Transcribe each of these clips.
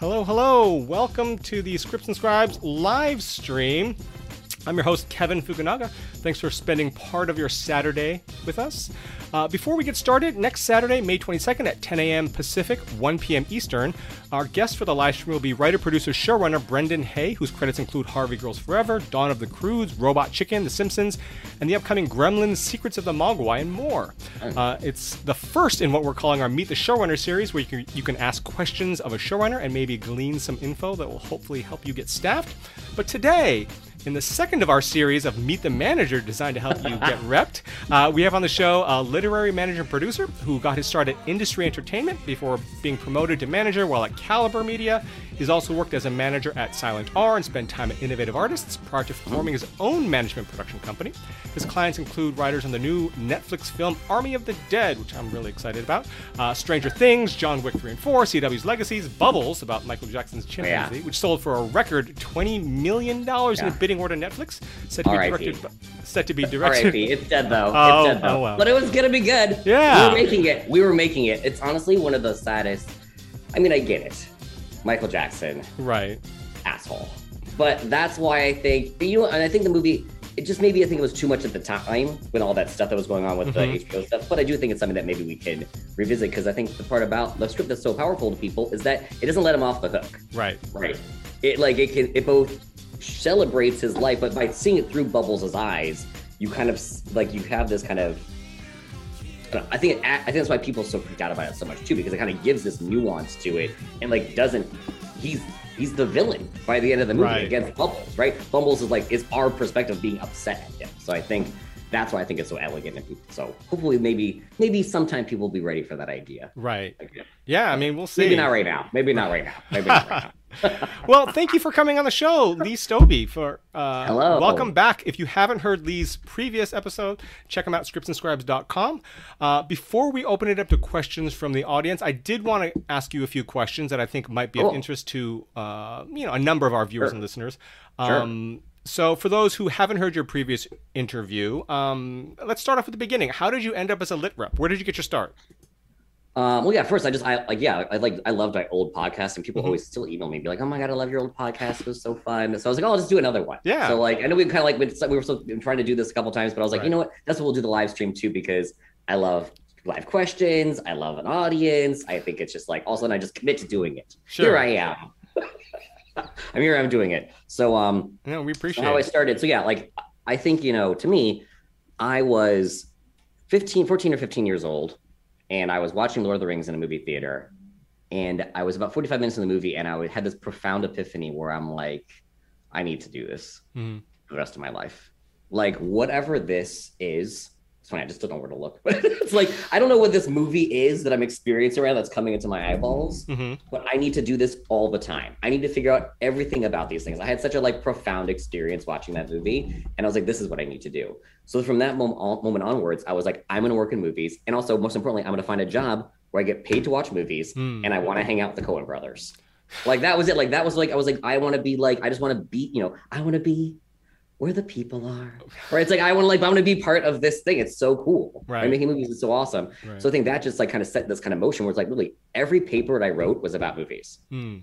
Hello, hello. Welcome to the Scripts and Scribes live stream. I'm your host, Kevin Fukunaga. Thanks for spending part of your Saturday with us. Uh, before we get started, next Saturday, May 22nd at 10 a.m. Pacific, 1 p.m. Eastern, our guest for the live stream will be writer, producer, showrunner Brendan Hay, whose credits include Harvey Girls Forever, Dawn of the Croods, Robot Chicken, The Simpsons, and the upcoming Gremlins, Secrets of the Mogwai, and more. Uh, it's the first in what we're calling our Meet the Showrunner series, where you can, you can ask questions of a showrunner and maybe glean some info that will hopefully help you get staffed. But today, in the second of our series of Meet the Manager, designed to help you get repped, uh, we have on the show a literary manager and producer who got his start at Industry Entertainment before being promoted to manager while at Caliber Media. He's also worked as a manager at Silent R and spent time at Innovative Artists prior to forming his own management production company. His clients include writers on the new Netflix film Army of the Dead, which I'm really excited about, uh, Stranger Things, John Wick 3 and 4, CW's Legacies, Bubbles, about Michael Jackson's chimpanzee, Yeah. which sold for a record $20 million in a Yeah. Bidding war to Netflix, set to be directed, set to be directed. R.I.P. It's dead though. Oh, it's dead though. oh, well. But it was gonna be good. Yeah. We were making it. We were making it. It's honestly one of the saddest. I mean, I get it. Michael Jackson, Right. asshole. But that's why I think you know, and I think the movie. It just maybe I think it was too much at the time when all that stuff that was going on with Mhm. the HBO stuff. But I do think it's something that maybe we can revisit because I think the part about the script that's so powerful to people is that it doesn't let them off the hook. Right. Right. It like it can it both celebrates his life, but by seeing it through Bubbles' eyes, you kind of like you have this kind of. I know, I think it, I think that's why people so freaked out about it so much too, because it kind of gives this nuance to it, and like doesn't he's he's the villain by the end of the movie Right. against Bubbles, right? Bubbles is like is our perspective being upset at him, so I think that's why I think it's so elegant and people. So hopefully, maybe maybe sometime people will be ready for that idea. Right. Like, Yeah, I mean, we'll see. maybe not right now. Maybe not right now. Maybe not right now. well, thank you for coming on the show, Lee Stobby. For uh, Hello. welcome back. If you haven't heard Lee's previous episode, check them out scriptsandscribes.com. Uh, before we open it up to questions from the audience, I did want to ask you a few questions that I think might be of interest to uh, you know a number of our viewers Sure. and listeners. Sure. Um, so, for those who haven't heard your previous interview, um, let's start off at the beginning. How did you end up as a lit rep? Where did you get your start? Um, well, yeah. First, I just I like yeah, I like I loved my old podcast, and people Mhm. always still email me, be like, "Oh my god, I love your old podcast. It was so fun." So I was like, "Oh, I'll just do another one." Yeah. So like, I know we kind of like we were still trying to do this a couple times, but I was like, Right. you know what? That's what we'll do the live stream too because I love live questions. I love an audience. I think it's just like all of a sudden I just commit to doing it. Sure. Here I am. I'm here. I'm doing it. So um, No, we so appreciate how I started. So yeah, like I think, you know, to me, I was 15, 14 or 15 years old, and I was watching Lord of the Rings in a movie theater. And I was about 45 minutes in the movie, and I had this profound epiphany where I'm like, I need to do this mm-hmm. for the rest of my life. Like, whatever this is, it's funny, I just don't know where to look. But it's like, I don't know what this movie is that I'm experiencing around that's coming into my eyeballs Mhm. but I need to do this all the time. I need to figure out everything about these things. I had such a like profound experience watching that movie, and I was like, this is what I need to do. So from that moment, moment onwards, I was like, I'm going to work in movies, and also most importantly, I'm going to find a job where I get paid to watch movies, Hmm. and I want to hang out with the Coen brothers. Like that was it. Like that was like I was like I want to be like I just want to be you know I want to be where the people are. Right? It's like I want to like I want to be part of this thing. It's so cool. Right. Making movies is so awesome. Right. So I think that just like kind of set this kind of motion where it's like really every paper that I wrote was about movies. Hmm.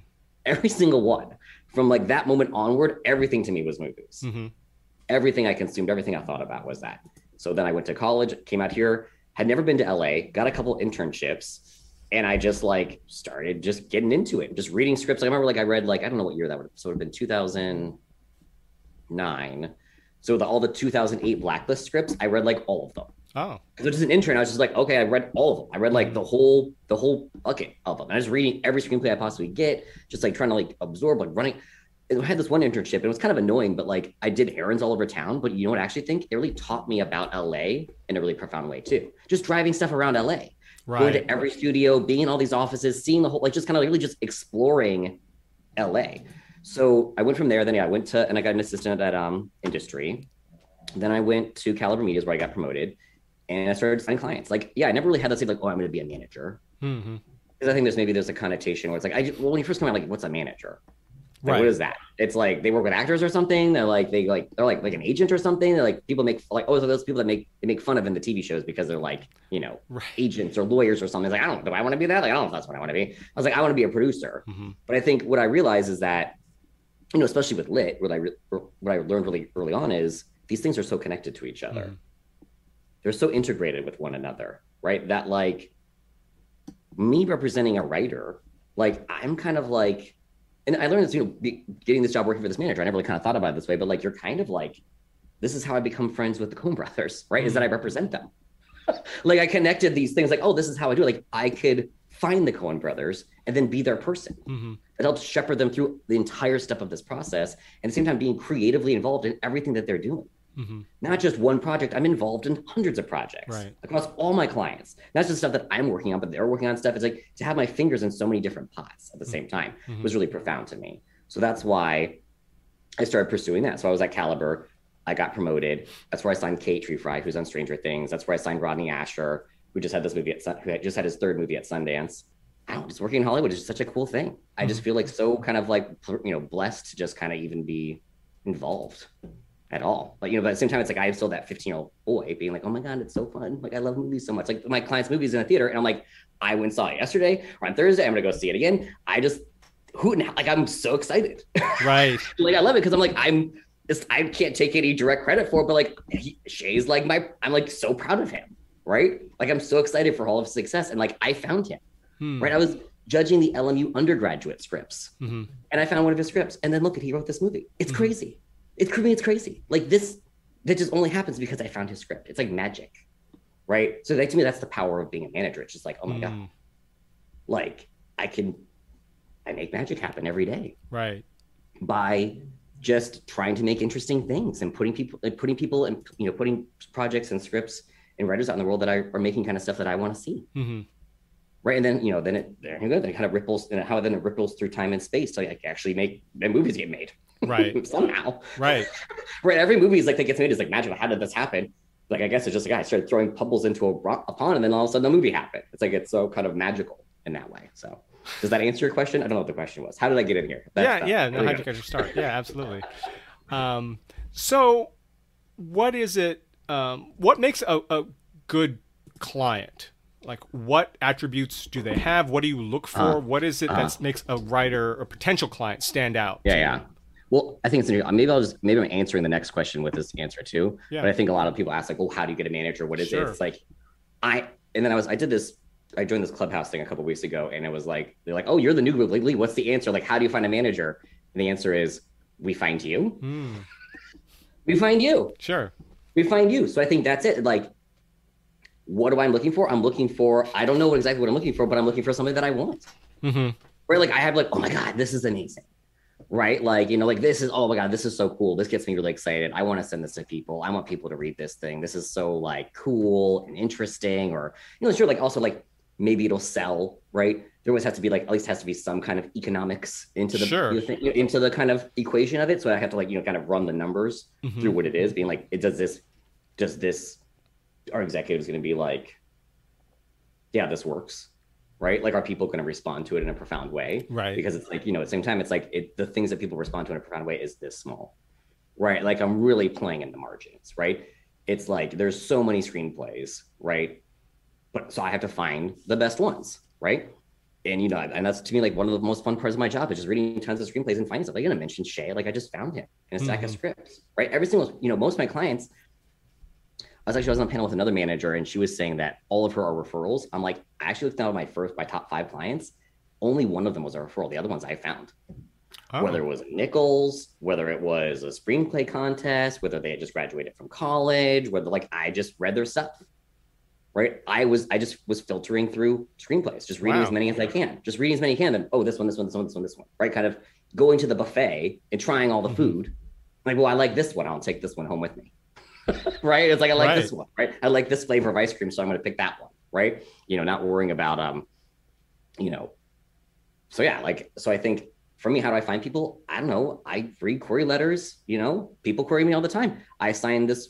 Every single one. From like that moment onward, everything to me was movies. Mhm. Everything I consumed, everything I thought about was that. So then I went to college, came out here, had never been to LA, got a couple internships, and I just like started just getting into it, just reading scripts. I remember like I read like I don't know what year that would so it would have been 2009. So the, all the 2008 blacklist scripts, I read like all of them Oh. because was just an intern. I was just like, okay, I read all of them. I read like the whole the whole bucket of them. And I was reading every screenplay I possibly get, just like trying to like absorb, like running. And I had this one internship. and It was kind of annoying, but like I did errands all over town. But you know what? I actually think it really taught me about LA in a really profound way too. Just driving stuff around LA, going Right. to every studio, being in all these offices, seeing the whole, like just kind of really just exploring LA. So I went from there. Then yeah, I went to and I got an assistant at um industry. Then I went to Caliber Media, where I got promoted, and I started signing clients. Like, yeah, I never really had to say like, oh, I'm going to be a manager, Mhm. because I think there's maybe there's a connotation where it's like, I just, well, when you first come out, like, what's a manager? Like, Right. What is that? It's like they work with actors or something. They're like they like they're like like an agent or something. They're like people make like oh so those people that make they make fun of in the TV shows because they're like you know Right. agents or lawyers or something. It's like I don't do I want to be that? Like I don't know if that's what I want to be. I was like I want to be a producer. hmm But I think what I realize is that, you know, especially with lit, what I re- what I learned really early on is these things are so connected to each other. Mhm. They're so integrated with one another, right? That like me representing a writer, like I'm kind of like, and I learned this, you know, be, getting this job working for this manager. I never really kind of thought about it this way, but like you're kind of like, this is how I become friends with the Coen brothers, right? Is that I represent them. like I connected these things, like, oh, this is how I do it. Like I could find the Coen brothers and then be their person. hmm It helps shepherd them through the entire step of this process, and at the same time being creatively involved in everything that they're doing. hmm Not just one project. I'm involved in hundreds of projects Right. across all my clients. Not just stuff that I'm working on, but they're working on stuff. It's like to have my fingers in so many different pots at the same time Mhm. was really profound to me. So that's why I started pursuing that. So I was at Caliber. I got promoted. That's where I signed Kate Trefry, who's on Stranger Things. That's where I signed Rodney Ascher, who just had this movie at who had just had his third movie at Sundance. I don't just working in Hollywood is just such a cool thing. I just mm-hmm. feel like so kind of like you know blessed to just kind of even be involved at all. But you know, but at the same time, it's like I'm still that 15 year old boy being like, oh my god, it's so fun. Like I love movies so much. Like my clients' movies in a theater, and I'm like, I went and saw it yesterday or on Thursday. I'm gonna go see it again. I just who now? Like I'm so excited. Right. like I love it because I'm like I'm just I can't take any direct credit for it, but like he, Shay's like my I'm like so proud of him, right? Like I'm so excited for all of his success, and like I found him, Hmm. right? I was judging the LMU undergraduate scripts, hmm and I found one of his scripts, and then look at he wrote this movie. It's Mhm. crazy. It's crazy. It's crazy. Like this, that just only happens because I found his script. It's like magic, right? So like to me, that's the power of being a manager. It's just like, oh my god, Mm. like I can, I make magic happen every day Right. by just trying to make interesting things and putting people like putting people and you know putting projects and scripts and writers out in the world that are, are making kind of stuff that I want to see. hmm Right. And then, you know, then it there you go. Then it kind of ripples and how then it ripples through time and space to like actually make and movies get made. Right. Somehow. Right. Right. Every movie is like that gets made is like magical. How did this happen? Like I guess it's just a guy started throwing pebbles into a rock a pond and then all of a sudden the movie happened. It's like it's so kind of magical in that way. So does that answer your question? I don't know what the question was. How did I get in here? That's yeah. Yeah. No, how'd go. you get your start? Yeah. Absolutely. Um, so, what is it? Um, what makes a, a good client? Like, what attributes do they have? What do you look for? Uh, what is it uh. that makes a writer or potential client stand out? Yeah, yeah. Well, I think it's interesting. maybe I'll just maybe I'm answering the next question with this answer too. Yeah. But I think a lot of people ask like, "Well, how do you get a manager? What is Sure. it?" It's like I and then I was I did this. I joined this clubhouse thing a couple weeks ago, and it was like they're like, "Oh, you're the new group. Lee, what's the answer? Like, how do you find a manager?" And the answer is, "We find you. Mm, We find you. sure. We find you." So I think that's it. Like, what do I'm looking for? I'm looking for. I don't know exactly what I'm looking for, but I'm looking for something that I want. hmm Where like I have like, oh my god, this is amazing, right? Like you know, like this is oh my god, this is so cool. This gets me really excited. I want to send this to people. I want people to read this thing. This is so like cool and interesting. Or you know, sure, like also like maybe it'll sell, right? There always has to be like at least has to be some kind of economics into the Sure. you know, thing- into the kind of equation of it. So I have to like you know kind of run the numbers Mhm. through what it is, being like, it does this, does this, our executive is going to be like, yeah, this works, right? Like, are people going to respond to it in a profound way? Right. Because it's like, you know, at the same time, it's like it, the things that people respond to in a profound way is this small, right? Like, I'm really playing in the margins, right? It's like there's so many screenplays, right? But so I have to find the best ones, right? And you know, and that's to me like one of the most fun parts of my job is just reading tons of screenplays and finding stuff. Like I'm gonna mention Shay, like I just found him in a stack of Mhm. scripts, right? Every single, you know, most of my clients. I was actually I was on a panel with another manager, and she was saying that all of her are referrals. I'm like, I actually looked down at my first, my top five clients. Only one of them was a referral. The other ones I found Oh, whether it was Nichols, whether it was a screenplay contest, whether they had just graduated from college, whether like I just read their stuff. Right. I was I just was filtering through screenplays, just reading Wow. as many as I can. Just reading as many as I can. Then oh, this one, this one, this one, this one, this one. Right. Kind of going to the buffet and trying all the Mhm. food. Like, well, I like this one. I'll take this one home with me. Right. It's like I like this one. Right. I like this flavor of ice cream, so I'm gonna pick that one. Right. You know, not worrying about um, you know, so yeah, like so I think for me, how do I find people? I don't know. I read query letters, you know, people query me all the time. I signed this,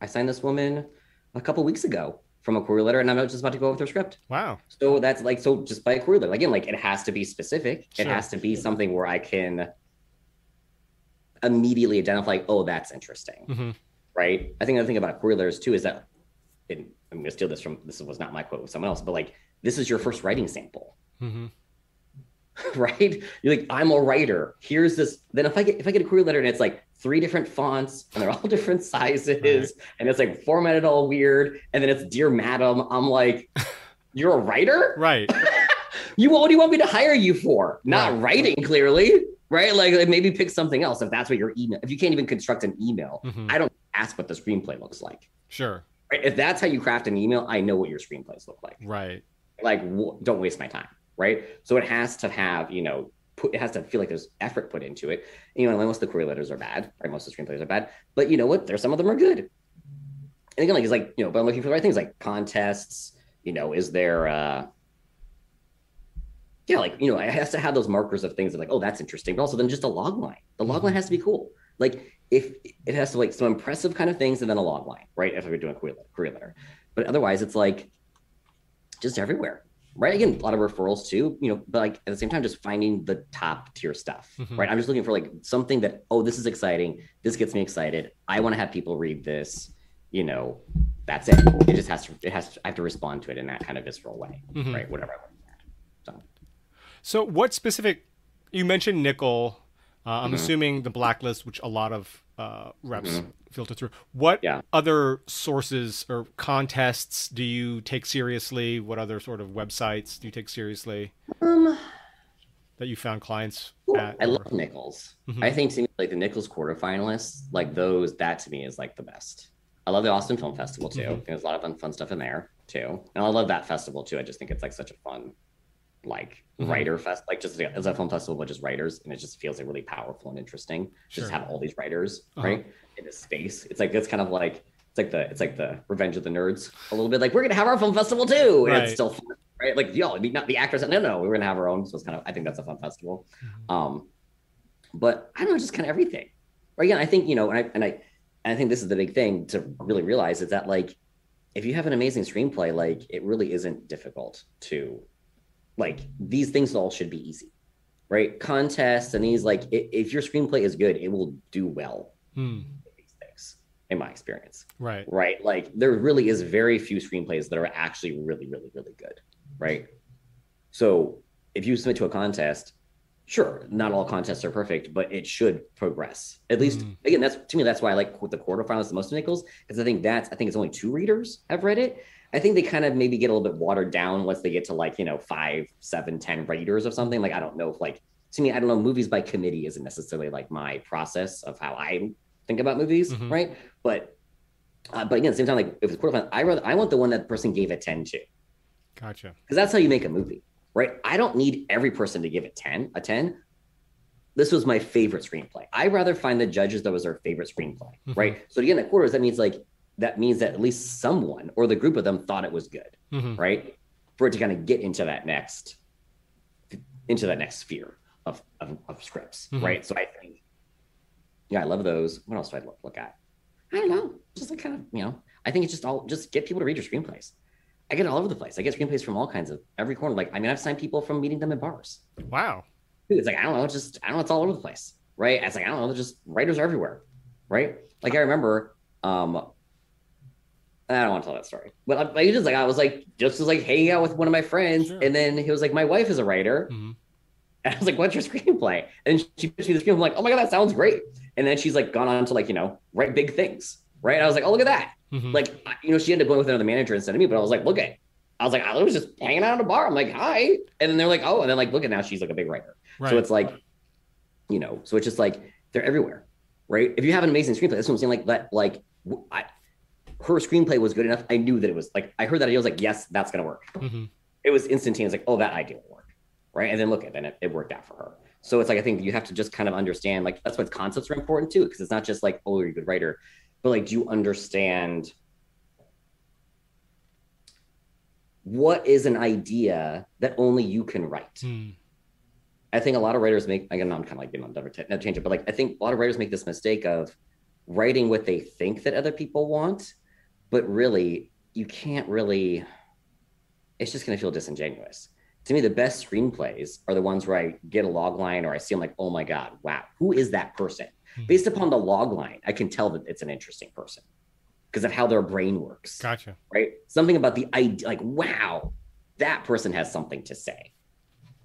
I signed this woman a couple weeks ago from a query letter, and I'm just about to go with her script. wow. So that's like so just by a query letter. Again, like it has to be specific. It has to be something where I can immediately identify, oh, that's interesting, Mhm. Right? I think the thing about query letters too is that, and I'm going to steal this from this was not my quote, with someone else, but like this is your first writing sample, hmm right? You're like, I'm a writer. Here's this. Then if I get if I get a query letter and it's like three different fonts and they're all different sizes Right. and it's like formatted all weird, and then it's dear madam, I'm like, you're a writer? Right. You what do you want me to hire you for? Not Right. writing, clearly, right? Like, like, maybe pick something else if that's what your email. If you can't even construct an email, Mhm. I don't ask what the screenplay looks like. Sure. Right? If that's how you craft an email, I know what your screenplays look like. Right. Like, w- don't waste my time, right? So it has to have, you know, put, it has to feel like there's effort put into it. You know, most of the query letters are bad, right? Most of the screenplays are bad, but you know what? There's some of them are good. And again, like it's like you know, but I'm looking for the right things, like contests. You know, is there? uh yeah, like you know, it has to have those markers of things that like, oh, that's interesting, but also then just a log line. The log line has to be cool. Like if it has to like some impressive kind of things and then a log line, right? If we're doing a query letter. But otherwise, it's like just everywhere, right? Again, a lot of referrals too, you know, but like at the same time, just finding the top tier stuff, Mhm. right? I'm just looking for like something that, oh, this is exciting. This gets me excited. I want to have people read this. You know, that's it. It just has to. It has to. I have to respond to it in that kind of visceral way, Mhm. right? Whatever. I want. So. So, what specific? You mentioned Nicholl. Uh, I'm Mhm. assuming the blacklist, which a lot of uh, reps Mhm. filter through. What Yeah. other sources or contests do you take seriously? What other sort of websites do you take seriously Um, that you found clients Ooh, at? I or- love Nichols. Mhm. I think to me, like the Nichols quarterfinalists, like those, that to me is like the best. I love the Austin Film Festival too. Mhm. There's a lot of fun, fun stuff in there too, and I love that festival too. I just think it's like such a fun, like Mhm. writer fest, like just as a film festival, but just writers, and it just feels like really powerful and interesting. Just have all these writers Uh-huh. right in this space. It's like it's kind of like it's like the it's like the Revenge of the Nerds a little bit. Like we're gonna have our film festival too, and Right. it's still fun, right? Like mean, not the actors. No, no, we're gonna have our own. So it's kind of I think that's a fun festival. Mhm. Um, but I don't know, just kind of everything. Right? Again, I think you know, and I and I and I think this is the big thing to really realize is that like if you have an amazing screenplay, like it really isn't difficult to like these things all should be easy, right? Contests and these like if your screenplay is good, it will do well. Hmm. These things, in my experience Right. right? Like there really is very few screenplays that are actually really, really, really good, right? So if you submit to a contest, sure, not all contests are perfect, but it should progress. At least Mhm. again, that's to me, that's why I like the quarterfinals the most of Nichols, because I think that's I think it's only two readers have read it. I think they kind of maybe get a little bit watered down once they get to like, you know, five, seven, ten readers or something. Like I don't know if like to me, I don't know, movies by committee isn't necessarily like my process of how I think about movies, Mhm. right? But uh, but again, at the same time, like if it's quarterfinal, I rather I want the one that the person gave a 10 to. Gotcha. Because that's how you make a movie, right? I don't need every person to give it 10, a 10. This was my favorite screenplay. I rather find the judges that was their favorite screenplay, Mhm. right? So again, at quarters, that means like that means that at least someone or the group of them thought it was good, hmm right? For it to kind of get into that next into that next sphere of of, of scripts, Mhm. right? So I think, yeah, I love those. What else do I look, look at? I don't know. Just like kind of, you know, I think it's just all just get people to read your screenplays. I get it all over the place. I get screenplays from all kinds of every corner. Like, I mean, I've signed people from meeting them at bars. Wow. Dude, it's like, I don't know, it's just, I don't know, it's all over the place. Right. It's like, I don't know, they're just writers are everywhere. Right. Like I remember, um, I don't want to tell that story, but I, it just like I was like just was like hanging out with one of my friends, Sure. and then he was like, "My wife is a writer," Mhm. and I was like, "What's your screenplay?" And she pitched me the screenplay. I'm like, "Oh my god, that sounds great!" And then she's like gone on to like you know write big things, right? I was like, "Oh look at that!" Mhm. Like you know, she ended up going with another manager instead of me, but I was like, "Look at," I was like, "I was just hanging out at a bar." I'm like, "Hi," and then they're like, "Oh," and then like, look at now, she's like a big writer. right. So it's like, you know, so it's just like they're everywhere, right? If you have an amazing screenplay, that's what I'm saying. Like that, like I, her screenplay was good enough. I knew that it was like I heard that idea. I was like, yes, that's gonna work. Mhm. It was instantaneous. Like, oh, that idea will work, right? And then look at then it, it worked out for her. So it's like I think you have to just kind of understand. Like that's why concepts are important too, because it's not just like oh, you're a good writer, but like do you understand what is an idea that only you can write? Hmm. I think a lot of writers make again, I'm kind of like getting on another tangent, but like I think a lot of writers make this mistake of writing what they think that other people want, but really you can't really. It's just going to feel disingenuous. To me, the best screenplays are the ones where I get a log line or I see them like, oh my god, wow, who is that person? Mm-hmm. Based upon the log line, I can tell that it's an interesting person because of how their brain works. Gotcha. Right? Something about the idea, like, wow, that person has something to say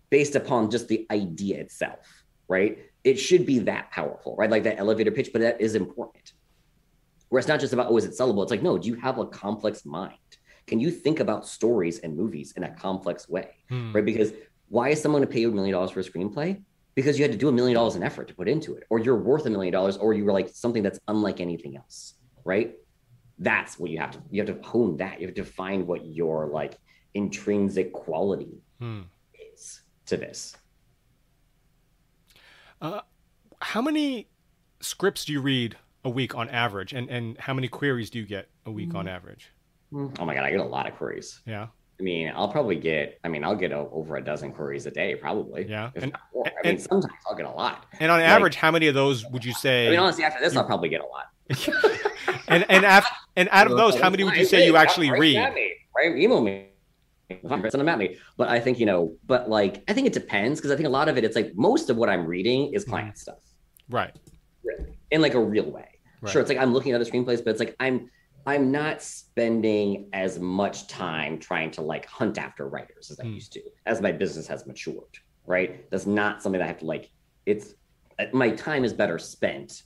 based upon just the idea itself, right? It should be that powerful, right? Like that elevator pitch, but that is important. Where it's not just about, oh, is it sellable? It's like, no, do you have a complex mind? Can you think about stories and movies in a complex way, hmm. right? Because why is someone to pay you a million dollars for a screenplay? Because you had to do a million dollars in effort to put into it, or you're worth a million dollars, or you were like something that's unlike anything else, right? That's what you have to you have to hone that. You have to find what your like intrinsic quality hmm. is to this. Uh, how many scripts do you read a week on average, and and how many queries do you get a week mm-hmm. on average? Oh my god, I get a lot of queries. Yeah. I mean, I'll probably get. I mean, I'll get a, over a dozen queries a day, probably. Yeah. and, I and, mean, sometimes I'll get a lot. And on average, like, how many of those would you say? I mean, honestly, after this, I'll probably get a lot. and and af- and out of those, how many would you say you actually read? Right? Email me. Send them at me. But I think you know. But like, I think it depends because I think a lot of it, it's like most of what I'm reading is client mm-hmm. stuff. Right. Really, in like a real way. Right. Sure, it's like I'm looking at other screenplays, but it's like I'm I'm not spending as much time trying to like hunt after writers as I mm. used to, as my business has matured. Right. That's not something that I have to like. It's uh, my time is better spent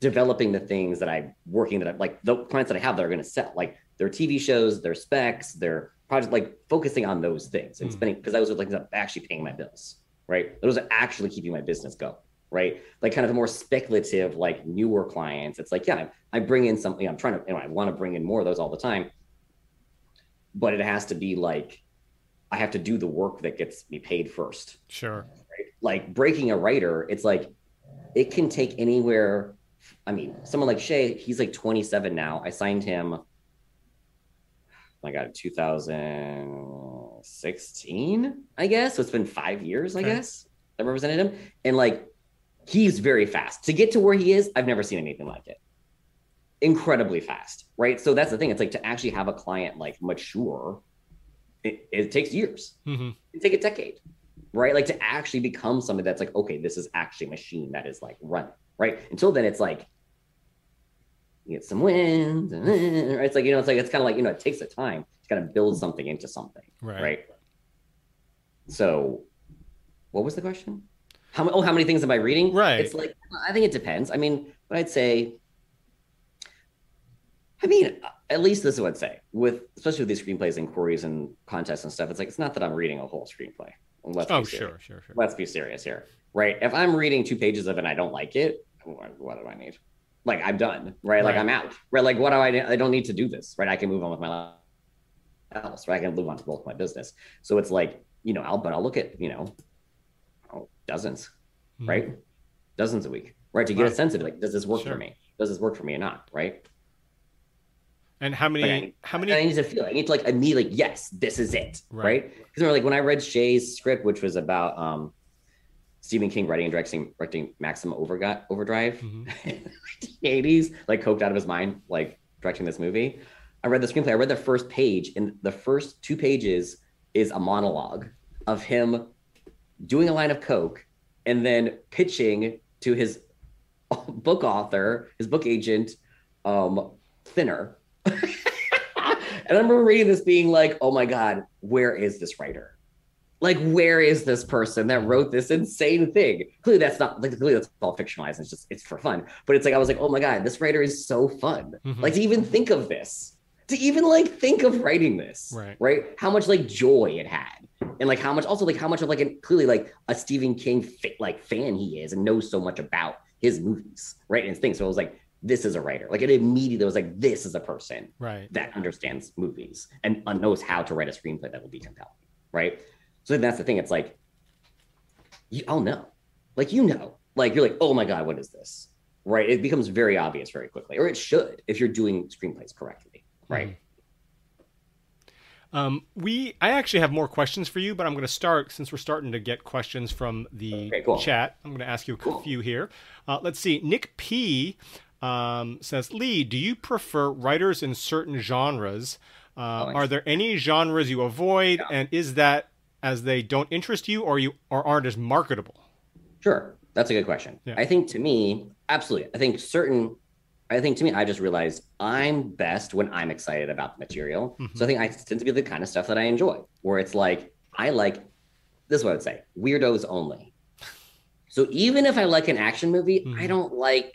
developing the things that I'm working that I like the clients that I have that are going to sell, like their TV shows, their specs, their project, like focusing on those things and mm. spending because those are like actually paying my bills. Right. Those are actually keeping my business going right? Like kind of the more speculative, like newer clients. It's like, yeah, I, I bring in something. I'm trying to, you know, I want to bring in more of those all the time, but it has to be like, I have to do the work that gets me paid first. Sure. Right? Like breaking a writer, it's like it can take anywhere. I mean, someone like Shay, he's like 27 now. I signed him. I got 2016, I guess. So it's been five years, I guess. I represented him, and like he's very fast. To get to where he is, I've never seen anything like it. Incredibly fast, right? So that's the thing. It's like to actually have a client like mature, it, it takes years. Mm-hmm. It take a decade, right? Like to actually become something that's like, okay, this is actually a machine that is like running, right? Until then, it's like you get some wins, and, right? It's like you know, it's like it's kind of like you know, it takes a time to kind of build something into something, right? right? So, what was the question? How oh how many things am I reading? Right. It's like I think it depends. I mean, but I'd say, I mean, at least this is what I'd say with especially with these screenplays and queries and contests and stuff. It's like it's not that I'm reading a whole screenplay. Let's oh sure, sure, sure. Let's be serious here, right? If I'm reading two pages of it and I don't like it, what, what do I need? Like I'm done, right? right? Like I'm out, right? Like what do I? I don't need to do this, right? I can move on with my life else, right? I can move on to both my business. So it's like you know, I'll but I'll look at you know dozens, mm-hmm. right? Dozens a week, right? To get right. a sense of like, does this work sure. for me? Does this work for me or not? Right. And how many? I, how many? I need to feel. I need to like immediately. Like, yes, this is it. Right. Because right? like when I read Shay's script, which was about um, Stephen King writing and directing, directing Maximum Overdrive mm-hmm. in the 80s, like coked out of his mind, like directing this movie. I read the screenplay. I read the first page, and the first two pages is a monologue of him doing a line of coke and then pitching to his book author, his book agent, um, thinner. and I remember reading this being like, oh my God, where is this writer? Like, where is this person that wrote this insane thing? Clearly, that's not like clearly that's all fictionalized. It's just it's for fun. But it's like I was like, oh my god, this writer is so fun. Mm-hmm. Like to even think of this, to even like think of writing this, right? Right? How much like joy it had and like how much also like how much of like a, clearly like a Stephen King fa- like fan he is and knows so much about his movies, right? And his thing. So it was like, this is a writer. Like it immediately was like, this is a person right that understands movies and uh, knows how to write a screenplay that will be compelling, right? So that's the thing. It's like, you, oh, I'll know, like you know, like you're like, oh my god, what is this? Right? It becomes very obvious very quickly, or it should if you're doing screenplays correctly, right? Mm-hmm. Um, we, I actually have more questions for you, but I'm going to start since we're starting to get questions from the okay, cool. chat. I'm going to ask you a cool. few here. Uh, let's see. Nick P um, says, Lee, do you prefer writers in certain genres? Uh, oh, are there any genres you avoid, yeah. and is that as they don't interest you, or you or aren't as marketable? Sure. That's a good question. Yeah. I think to me, absolutely. I think certain. I think to me, I just realized I'm best when I'm excited about the material. Mhm. So I think I tend to be the kind of stuff that I enjoy, where it's like I like. This is what I would say: weirdos only. So even if I like an action movie, I Mhm. don't like.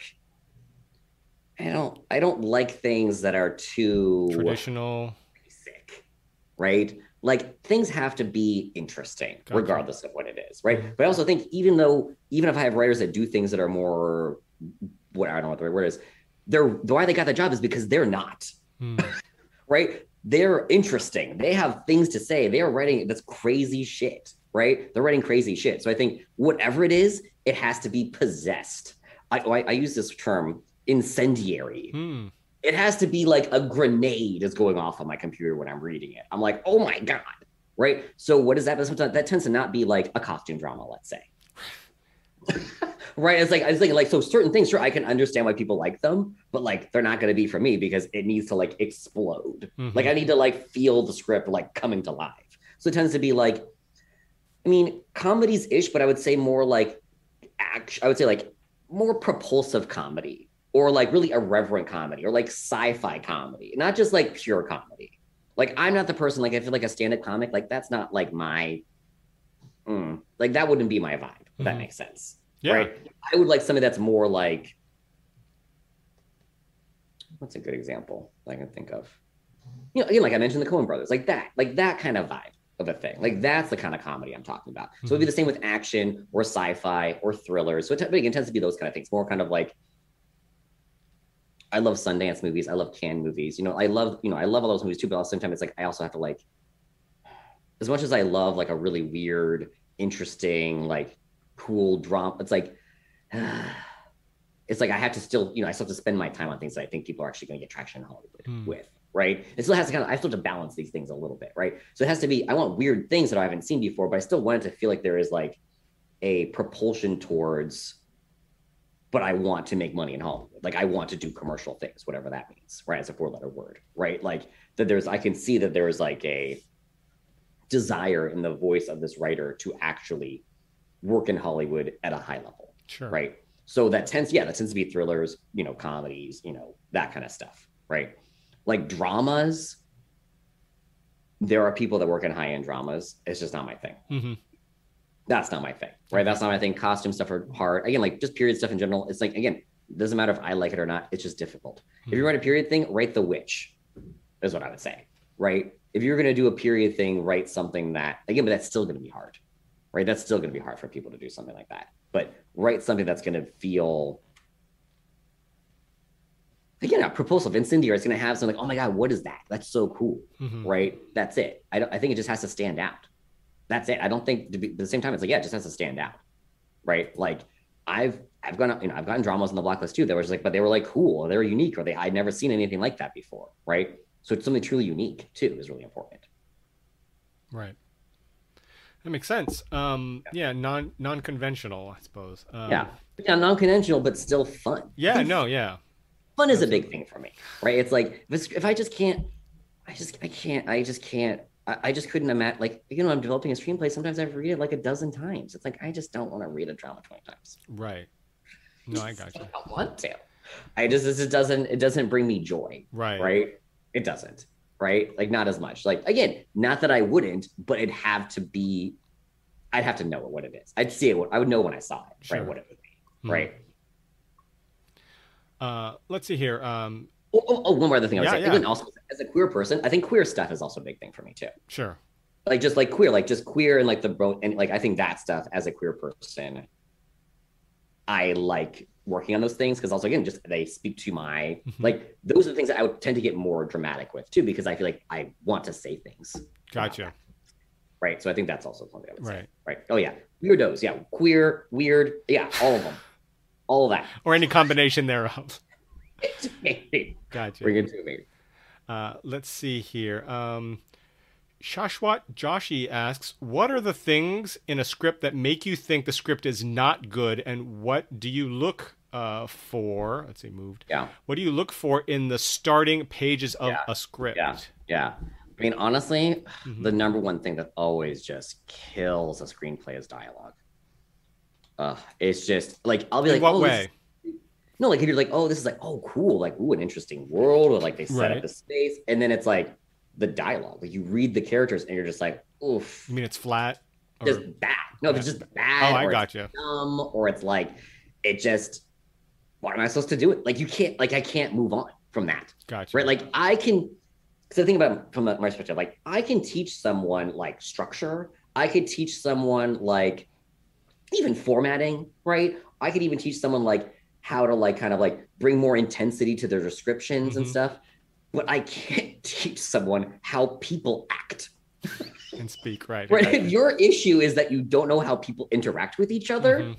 I don't. I don't like things that are too Traditional. basic, right? Like things have to be interesting, Gotcha. regardless of what it is, right? Mhm. But I also think even though even if I have writers that do things that are more, what I don't know what the right word is, they're why they got the job is because they're not Hmm. right. They're interesting. They have things to say. They are writing that's crazy shit, right? They're writing crazy shit. So I think whatever it is, it has to be possessed. I, I, I use this term incendiary Hmm. it has to be like a grenade is going off on my computer when I'm reading it. I'm like, oh my god, right? So what does that? That tends to not be like a costume drama, let's say. right? It's like I was thinking, like, so certain things, sure, I can understand why people like them, but like they're not going to be for me because it needs to like explode. Mhm. Like I need to like feel the script like coming to life. So it tends to be like, I mean, comedies ish, but I would say more like action. I would say like more propulsive comedy or like really irreverent comedy or like sci-fi comedy, not just like pure comedy. Like I'm not the person like I feel like a stand-up comic like that's not like my mm, like that wouldn't be my vibe. If that Mhm. makes sense, Yeah. right? I would like something that's more like what's a good example I can think of? You know, again, like I mentioned, the Coen Brothers, like that, like that kind of vibe of a thing. Like that's the kind of comedy I'm talking about. So it'd be mm-hmm. the same with action or sci-fi or thrillers. So it, t- it tends to be those kind of things, more kind of like. I love Sundance movies. I love Cannes movies. You know, I love you know I love all those movies too. But at the same time, it's like I also have to like, as much as I love like a really weird, interesting, like cool drama. It's like. It's like I have to still, you know, I still have to spend my time on things that I think people are actually going to get traction in Hollywood Hmm. with, right? It still has to kind of, I still have to balance these things a little bit, right? So it has to be, I want weird things that I haven't seen before, but I still want it to feel like there is like a propulsion towards, but I want to make money in Hollywood. Like I want to do commercial things, whatever that means, right? It's a four letter word, right? Like that there's, I can see that there is like a desire in the voice of this writer to actually work in Hollywood at a high level Sure. right? So that tends, yeah, that tends to be thrillers, you know, comedies, you know, that kind of stuff, right? Like dramas, there are people that work in high end dramas. It's just not my thing. hmm That's not my thing, right? That's not my thing. Costume stuff are hard. Again, like just period stuff in general. It's like again, it doesn't matter if I like it or not. It's just difficult. If you write a period thing, write The Witch, is what I would say, right? If you're gonna do a period thing, write something that again, but that's still gonna be hard, right? That's still gonna be hard for people to do something like that. But write something that's gonna feel again, a propulsive incendiary. It's gonna have something like, oh my god, what is that? That's so cool hmm right? That's it. I, don't, I think it just has to stand out. That's it. I don't think to be, at the same time, it's like, yeah, it just has to stand out, right? Like I've, I've gone, you know, I've gotten dramas on the blacklist too. That was like, but they were like cool, or they were unique, or they, I'd never seen anything like that before, right? So it's something truly unique too is really important. Right. That makes sense. Um, yeah, non non conventional, I suppose. Um, yeah, yeah, non-conventional, but still fun. Yeah. No. Yeah. fun is a big thing for me, right? It's like if, if I just can't, I just I can't, I just can't, I, I just couldn't imagine. Like you know, I'm developing a screenplay. Sometimes I read it like a dozen times. It's like I just don't want to read a drama twenty times. Right. No, I got you. I don't want to. I just it doesn't it doesn't bring me joy, Right. right? It doesn't, right? Like not as much. Like again, not that I wouldn't, but it'd have to be. I'd have to know what it is. I'd see it. I would know when I saw it, Sure. right? What it would be, Hmm. right? Uh, let's see here. Um, Oh, oh, oh, one more other thing I would Yeah, say. yeah. Again, also as a queer person, I think queer stuff is also a big thing for me too. sure. Like just like queer, like just queer and like the bro and like I think that stuff as a queer person, I like working on those things because also again, just they speak to my Mhm. like those are the things that I would tend to get more dramatic with too, because I feel like I want to say things. Gotcha. Right. So I think that's also something I would say. Right. Right. Oh yeah. Weirdos. Yeah. Queer, weird. Yeah. All of them. All of that. Or any combination thereof. Gotcha. Bring it to me. Uh, let's see here. Um, Shashwat Joshi asks, "What are the things in a script that make you think the script is not good, and what do you look uh, for?" Let's see, moved. Yeah. What do you look for in the starting pages of Yeah. a script? Yeah. Yeah. I mean, honestly, Mhm. the number one thing that always just kills a screenplay is dialogue. uh, it's just like I'll be In like, what oh, this- way? no, like if you're like, oh, this is like, oh, cool, like, ooh, an interesting world, or like they set Right. up the space, and then it's like the dialogue, like you read the characters, and you're just like, oof, i mean it's flat? Or- just bad. No, if it's just bad, oh, I got it's you. dumb, or it's like, it just, what am I supposed to do? It like you can't, like I can't move on from that, Got you. right? Like I can, because the thing about from my perspective, like I can teach someone like structure. I could teach someone like even formatting, right? I could even teach someone like how to like kind of like bring more intensity to their descriptions and Mhm. stuff. But I can't teach someone how people act. and speak right. Right? If your issue is that you don't know how people interact with each other,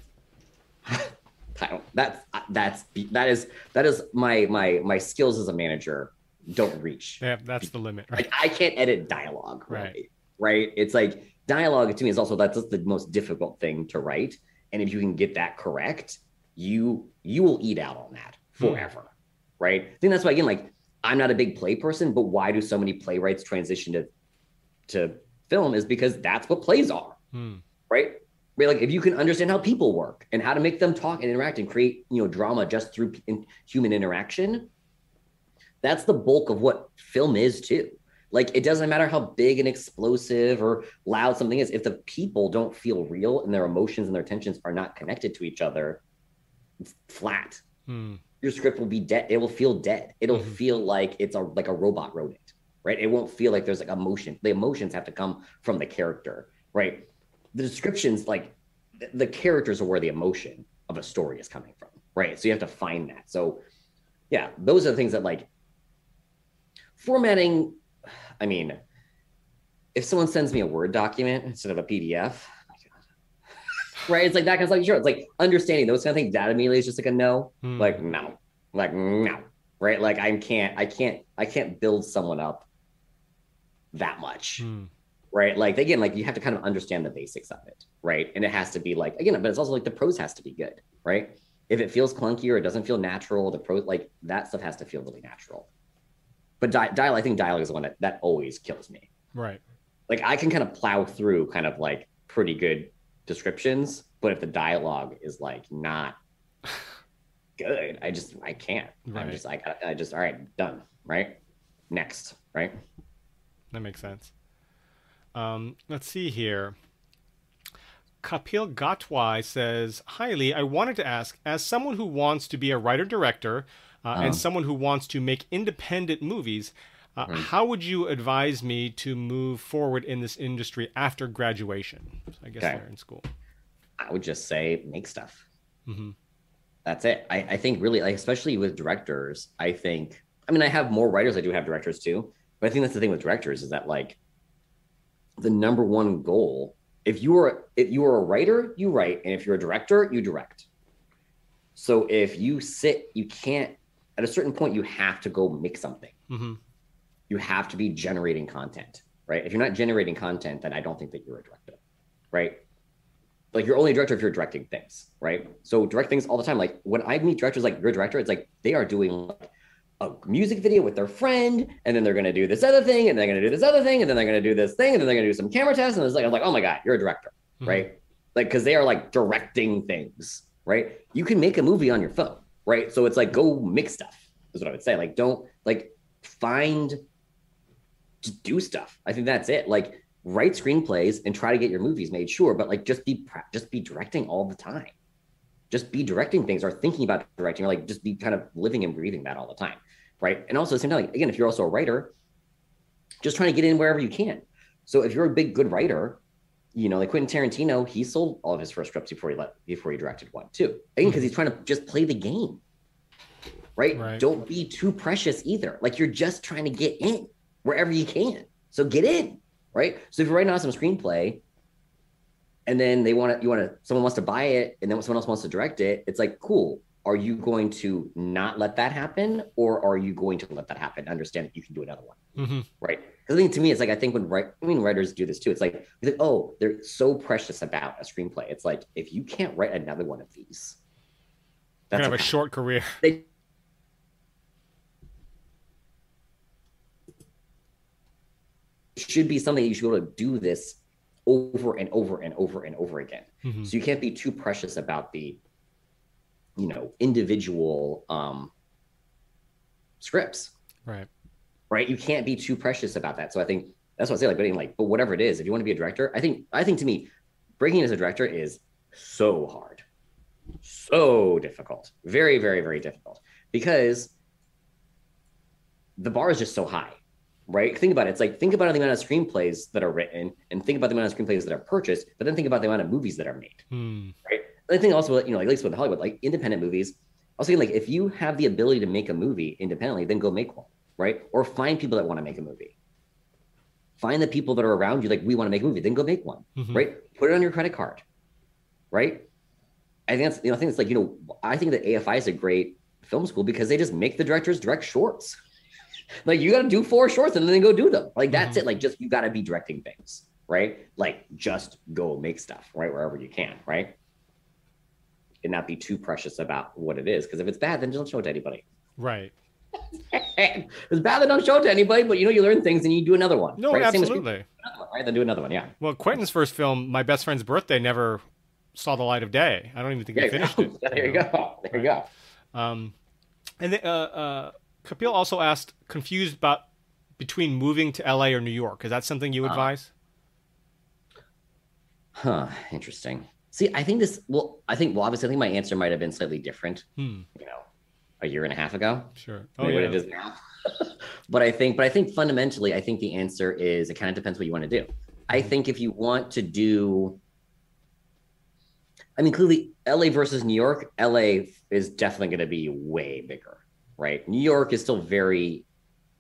Mhm. Don't. That's that's that is that is my my my skills as a manager don't reach. Yeah, that's the limit, right? Like I can't edit dialogue, Right. right? Right. It's like dialogue to me is also that's just the most difficult thing to write. And if you can get that correct, you you will eat out on that Hmm. forever. Right. I think that's why again, like I'm not a big play person, but why do so many playwrights transition to to film is because that's what plays are Hmm. right? Right, like if you can understand how people work and how to make them talk and interact and create, you know, drama just through in, human interaction, that's the bulk of what film is too. Like it doesn't matter how big and explosive or loud something is, if the people don't feel real and their emotions and their tensions are not connected to each other, it's flat. Hmm. Your script will be dead. It will feel dead. It'll Mhm. feel like it's a like a robot wrote it, right? It won't feel like there's like emotion. The emotions have to come from the character, right? The descriptions like th- the characters are where the emotion of a story is coming from right? So you have to find that. So yeah those are the things that like formatting i mean if someone sends me a word document instead of a pdf right? It's like that kind of stuff sure. It's like understanding those kind of things that immediately is just like a no. Hmm. like no. Like no right? Like i can't i can't i can't build someone up that much. Hmm. Right? Like again, like you have to kind of understand the basics of it, right? And it has to be like again, but it's also like the prose has to be good, right? If it feels clunky or it doesn't feel natural, the prose like that stuff has to feel really natural. But di- dialogue, I think dialogue is the one that that always kills me. Right. Like I can kind of plow through kind of like pretty good descriptions, but if the dialogue is like not good, I just I can't. I'm Right. just I I just all right, done, right? Next, right? That makes sense. Um, let's see here. Kapil Gatwai says, Hi Lee, I wanted to ask, as someone who wants to be a writer director uh, Uh-huh. and someone who wants to make independent movies, uh, Right. how would you advise me to move forward in this industry after graduation? So I guess Okay. they're in school. I would just say make stuff. hmm that's it. I, I think really like especially with directors, I think I mean I have more writers, I do have directors too. But I think that's the thing with directors is that like the number one goal, if you are if you are a writer, you write, and if you're a director, you direct. So if you sit, you can't at a certain point you have to go make something. hmm You have to be generating content, right? If you're not generating content, then I don't think that you're a director, right? like you're only a director if you're directing things, right? So direct things all the time. Like when I meet directors like your director, it's like they are doing like a music video with their friend, and then they're gonna do this other thing, and they're gonna do this other thing, and then they're gonna do this thing, and then they're gonna do some camera tests, and it's like I'm like, oh my god, you're a director, Mhm. right? Like because they are like directing things, right? You can make a movie on your phone, right? So it's like go make stuff is what I would say. Like don't like find just do stuff. I think that's it. Like write screenplays and try to get your movies made, sure, but like just be just be directing all the time. Just be directing things or thinking about directing, or like just be kind of living and breathing that all the time, right? And also at the same time, like, again, if you're also a writer, just trying to get in wherever you can. So if you're a big good writer, you know, like Quentin Tarantino, he sold all of his first scripts before he let before he directed one too. Again, because mm-hmm. he's trying to just play the game. Right? Right. Don't be too precious either. Like you're just trying to get in wherever you can. So get in. Right. So if you're writing an awesome screenplay and then they want to, you want to, someone wants to buy it and then someone else wants to direct it, it's like, cool. Are you going to not let that happen or are you going to let that happen? Understand that you can do another one hmm right? Because I think to me, it's like I think when write, I mean writers do this too. It's like, like, oh, they're so precious about a screenplay. It's like if you can't write another one of these, that's of a a, short career. they, should be something you should be able to do this over and over and over and over again. Mhm. So you can't be too precious about the, you know, individual um, scripts, Right. right? You can't be too precious about that. So I think that's what I say. Like, but like, but whatever it is, if you want to be a director, I think I think to me, breaking as a director is so hard, so difficult, very very very difficult because the bar is just so high. Right? Think about it. It's like think about the amount of screenplays that are written, and think about the amount of screenplays that are purchased, but then think about the amount of movies that are made. Hmm. I think also, you know, like, at least with Hollywood, like independent movies, I was thinking like if you have the ability to make a movie independently, then go make one, right? Or find people that want to make a movie. Find the people that are around you, like we want to make a movie, then go make one, Mhm. right? Put it on your credit card, right? I think that's, you know, I think it's like, you know, I think that AFI is a great film school because they just make the directors direct shorts. like you got to do four shorts and then go do them. Like that's Mhm. it. Like just you got to be directing things, right? Like just go make stuff, right? Wherever you can, right? And not be too precious about what it is. Because if it's bad, then don't show it to anybody. Right. if it's bad, then don't show it to anybody. But you know, you learn things and you do another one. No, right? Same as- absolutely. one, right? Then do another one. Yeah. Well, Quentin's first film, My Best Friend's Birthday, never saw the light of day. I don't even think he finished it. There you go. There you go. Um, and then, uh, uh, Kapil also asked, confused about between moving to LA or New York. Is that something you Uh, advise? Huh. Interesting. See, I think this. Well, I think. Well, obviously, I think my answer might have been slightly different. Hmm. You know, a year and a half ago. Sure. Oh, yeah. what it is now. but I think, but I think fundamentally, I think the answer is it kind of depends what you want to do. I think if you want to do, I mean, clearly, LA versus New York, LA is definitely going to be way bigger, right? New York is still very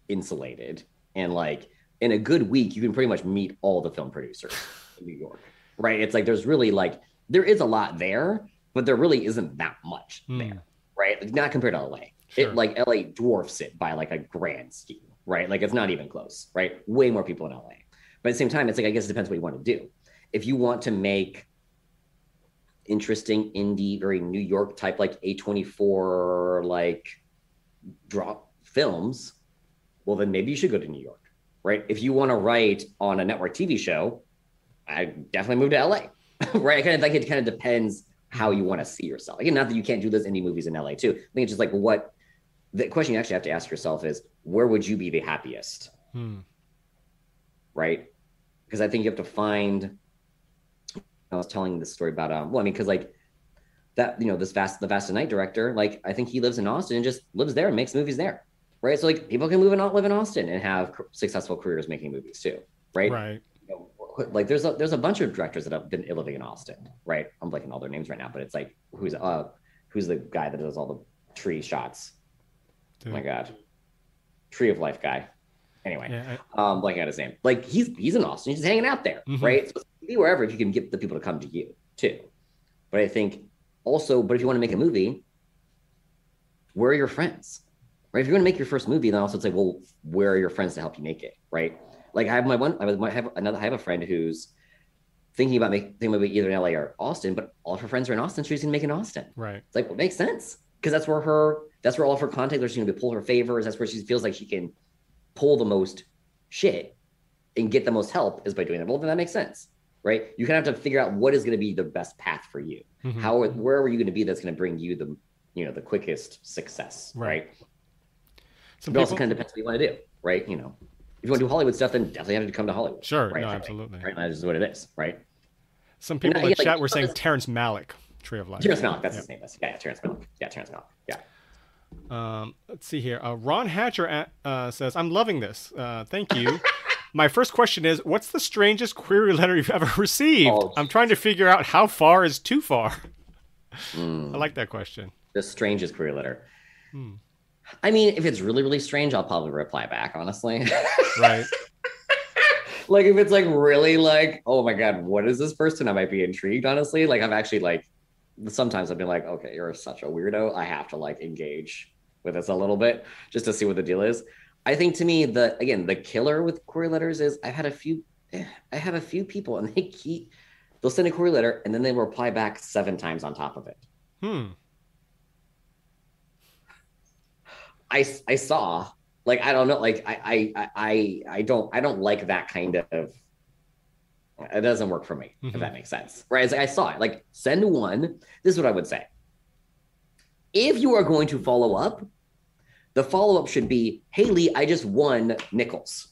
insulated, and like in a good week, you can pretty much meet all the film producers in New York, right? It's like there's really like there is a lot there, but there really isn't that much Hmm. there, right? Like, not compared to LA. Sure. It like LA dwarfs it by like a grand scheme, right? Like it's not even close, right? Way more people in LA. But at the same time, it's like I guess it depends what you want to do. If you want to make interesting indie, very New York type, like A24 like drop films, well then maybe you should go to New York, right? If you want to write on a network TV show, I definitely move to LA, right? I kind of like it kind of depends how you want to see yourself. Again, not that you can't do those indie movies in LA too. I think it's just like what the question you actually have to ask yourself is where would you be the happiest, Hmm. right? Because I think you have to find. I was telling this story about um. Well, I mean, because like that, you know, this vast the Vast Night director, like I think he lives in Austin and just lives there and makes movies there, right? So like people can move and not live in Austin and have c- successful careers making movies too, right? Right. Like there's a there's a bunch of directors that have been living in Austin, right? I'm blanking all their names right now, but it's like who's uh who's the guy that does all the tree shots? Oh my god, Tree of Life guy. Anyway, Yeah, um, blanking out his name. Like he's he's in Austin, he's just hanging out there, Mhm. right? So be wherever if you can get the people to come to you too. But I think also, but if you want to make a movie, where are your friends? Right? If you're going to make your first movie, then also it's like, well, where are your friends to help you make it? Right? Like I have my one, I have- have another, I have a friend who's thinking about making thinking about either in LA or Austin, but all of her friends are in Austin. So she's gonna make in Austin. right. It's like, well, it makes sense because that's where her, that's where all of her content, she's gonna be pull her favors. That's where she feels like she can pull the most shit and get the most help is by doing that. Well, then that makes sense, right? You kind of have to figure out what is going to be the best path for you. Mhm. How, where are you going to be that's going to bring you the, you know, the quickest success, Right. right? Some It also kind of depends what you want to do, right? You know, if you want to do Hollywood stuff, then definitely have to come to Hollywood. Sure, right? no, think, absolutely. Right, that is what it is, right? Some people And, in yeah, the like, chat were saying Terrence Malick, Tree of Life. Terrence Malick, that's Yeah. his name. That's, yeah, yeah, Terrence Malick. Yeah, Terrence Malick. Yeah. Um, let's see here. Uh, Ron Hatcher at, uh, says, "I'm loving this. Uh, thank you." My first question is, what's the strangest query letter you've ever received? Oh, I'm trying to figure out how far is too far. Mm. I like that question. the strangest query letter. Hmm. I mean, if it's really, really strange, I'll probably reply back, honestly. Right. like if it's like really like, oh my god, what is this person? I might be intrigued, honestly. Like I'm actually like sometimes I've been like, okay, you're such a weirdo. I have to like engage with this a little bit just to see what the deal is. I think to me, the again, the killer with query letters is I've had a few I have a few people and they keep they'll send a query letter and then they reply back seven times on top of it. Hmm. I I saw like I don't know like I I I I don't I don't like that kind of It doesn't work for me, Mhm. if that makes sense. Right? It's like I saw it. Like send one. This is what I would say. If you are going to follow up, the follow up should be, "Hey Lee, I just won Nicholls.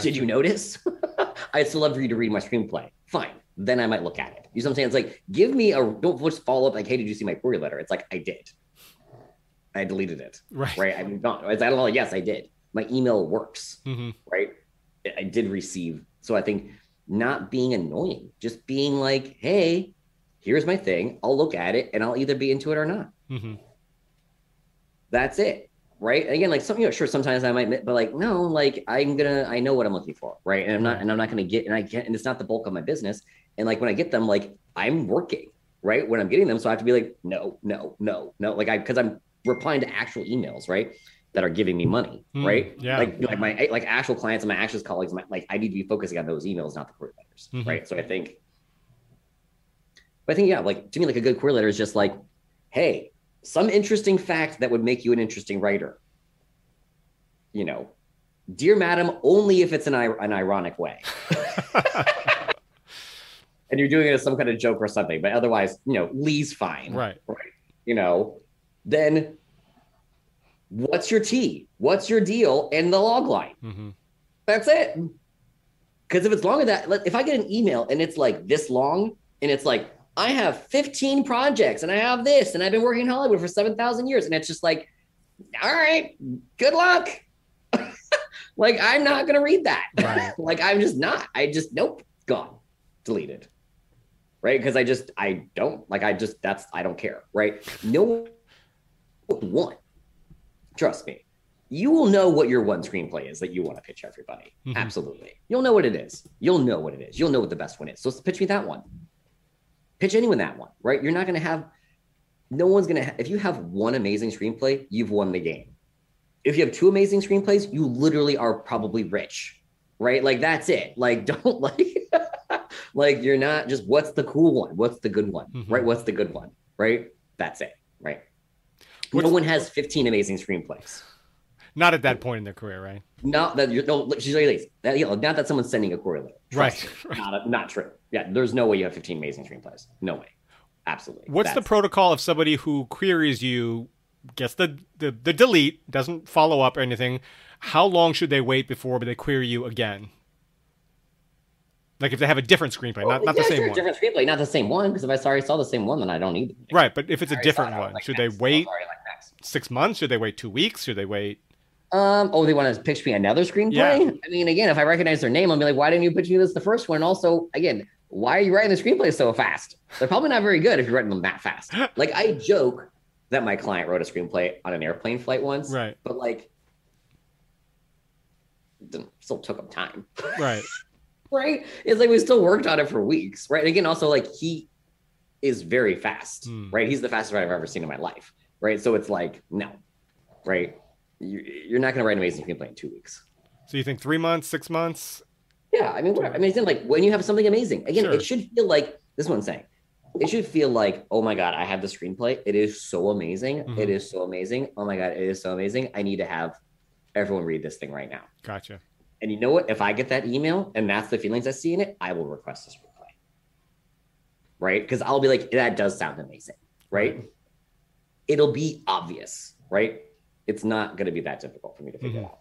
Did you notice? I'd still love for you to read my screenplay. Fine. Then I might look at it. You know what I'm saying? It's like, give me a don't just follow up like, hey, did you see my query letter? It's like I did. I deleted it. Right. Right. I moved on. I don't know. Yes, I did. My email works. hmm Right. I- did receive. So I think not being annoying, just being like, hey, here's my thing. I'll look at it and I'll either be into it or not. hmm That's it. Right. And again, like some, you know, sure, sometimes I might, mi- but like, no, like I'm gonna, I know what I'm looking for. Right. And I'm not, and I'm not gonna get, and I get, and it's not the bulk of my business. And like when I get them, like I'm working. Right. When I'm getting them. So I have to be like, no, no, no, no. Like I, cause I'm replying to actual emails. Right. That are giving me money. Mm, right. yeah. Like, like my, like actual clients and my actual colleagues, my, like I need to be focusing on those emails, not the query letters. Mhm. Right. So I think, but I think, yeah, like to me, like a good query letter is just like, hey, some interesting fact that would make you an interesting writer. You know, dear madam, only if it's an, an ironic way. and you're doing it as some kind of joke or something, but otherwise, you know, Lee's fine. Right. right. You know, then what's your T? What's your deal? And the log line. hmm That's it. Because if it's longer than that, if I get an email and it's like this long and it's like, I have 15 projects and I have this and I've been working in Hollywood for 7,000 years. And it's just like, all right, good luck. like, I'm not going to read that. Right. like, I'm just not. I just, nope, gone, deleted. Right. Because I just, I don't, like, I just, that's, I don't care. Right. No one, trust me, you will know what your one screenplay is that you want to pitch everybody. Mhm. Absolutely. You'll know what it is. You'll know what it is. You'll know what the best one is. So pitch me that one. Pitch anyone that one, right? You're not going to have, no one's going to, ha- if you have one amazing screenplay, you've won the game. If you have two amazing screenplays, you literally are probably rich, right? Like that's it. Like, don't like, like you're not just what's the cool one? What's the good one, Mhm. right? What's the good one, right? That's it, right? What's- no one has 15 amazing screenplays. Not at that point in their career, right? Not that you're no, she's like. That, you know, not that someone's sending a query letter. Right. Not, not true. Yeah, there's no way you have 15 amazing screenplays. No way. Absolutely. What's the protocol if somebody who queries you gets the, the, the delete, doesn't follow up or anything? How long should they wait before they query you again? Like if they have a different screenplay, not, not Yeah, the same sure, one. Different screenplay, not the same one. Because if I already saw the same one, then I don't need it. Right, but if it's a I different it, one, like should next. they wait like six months? Should they wait two weeks? Should they wait? Um. Oh, they want to pitch me another screenplay. Yeah. I mean, again, if I recognize their name, I'll be like, "Why didn't you pitch me this the first one?" Also, again, why are you writing the screenplay so fast? They're probably not very good if you're writing them that fast. like I joke that my client wrote a screenplay on an airplane flight once, Right, but like, it still took him time. right. right? It's like we still worked on it for weeks, right? And again, also like he is very fast, Hmm. right? He's the fastest writer I've ever seen in my life, right? So it's like no, right? You- You're not going to write an amazing screenplay in two weeks. So you think three months, six months? Yeah, I mean, whatever. I mean, it's like when you have something amazing, again, Sure. it should feel like this one's saying. It should feel like, oh my god, I have the screenplay. It is so amazing. Mhm. It is so amazing. Oh my god, it is so amazing. I need to have everyone read this thing right now. Gotcha. And you know what? If I get that email and that's the feelings I see in it, I will request this screenplay. Right? Because I'll be like, that does sound amazing. Right? It'll be obvious. Right? It's not going to be that difficult for me to figure Mhm. out.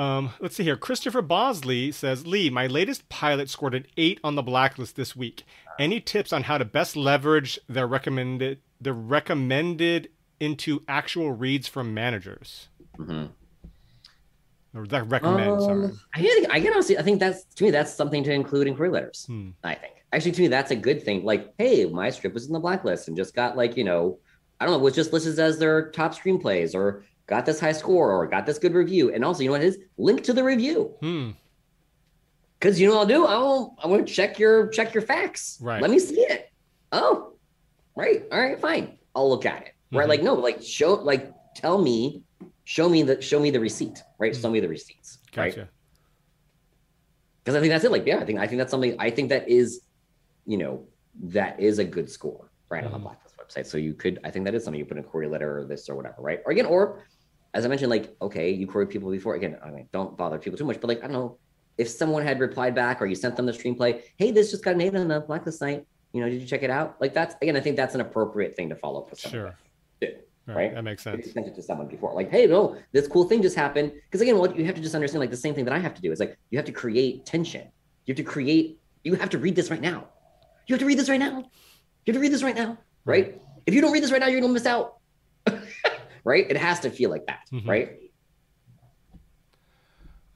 Um, let's see here. Christopher Bosley says, Lee, my latest pilot scored an eight on the Black List this week. Any tips on how to best leverage their recommended the recommended into actual reads from managers? Mhm. Or that recommend, sorry. Um, I think I can honestly, I think that's to me that's something to include in query letters. Hmm. I think actually to me that's a good thing. Like, hey, my script was in the Black List and just got like you know, I don't know, it was just listed as their top screenplays or got this high score or got this good review. And also, you know what it is? Link to the review Hmm. because you know what I'll do. I'll I want to check your check your facts. Right. Let me see it. Oh, right. All right. Fine. I'll look at it. Right. Mhm. Like no. Like show. Like tell me. Show me the show me the receipt. Right. Show me the receipts. Right because I think that's it. Like, yeah, I think I think that's something. I think that is, you know, that is a good score right on the Mhm. Black List website. So you could, I think that is something you put in a query letter or this or whatever, right? Or again, or as I mentioned, like, okay, you queried people before. Again, I mean, don't bother people too much, but like, I don't know, if someone had replied back or you sent them the screenplay, hey, this just got made on the Black List site. You know, did you check it out? Like that's again, I think that's an appropriate thing to follow up with someone. Sure. with, Right. Right. That makes sense. sent it to someone before, like, hey, no, this cool thing just happened. Because again, what you have to just understand, like the same thing that I have to do is like you have to create tension. You have to create. You have to read this right now. You have to read this right now. You have to read this right now. Right. If you don't read this right now, you're gonna miss out. right. It has to feel like that. Mhm. Right.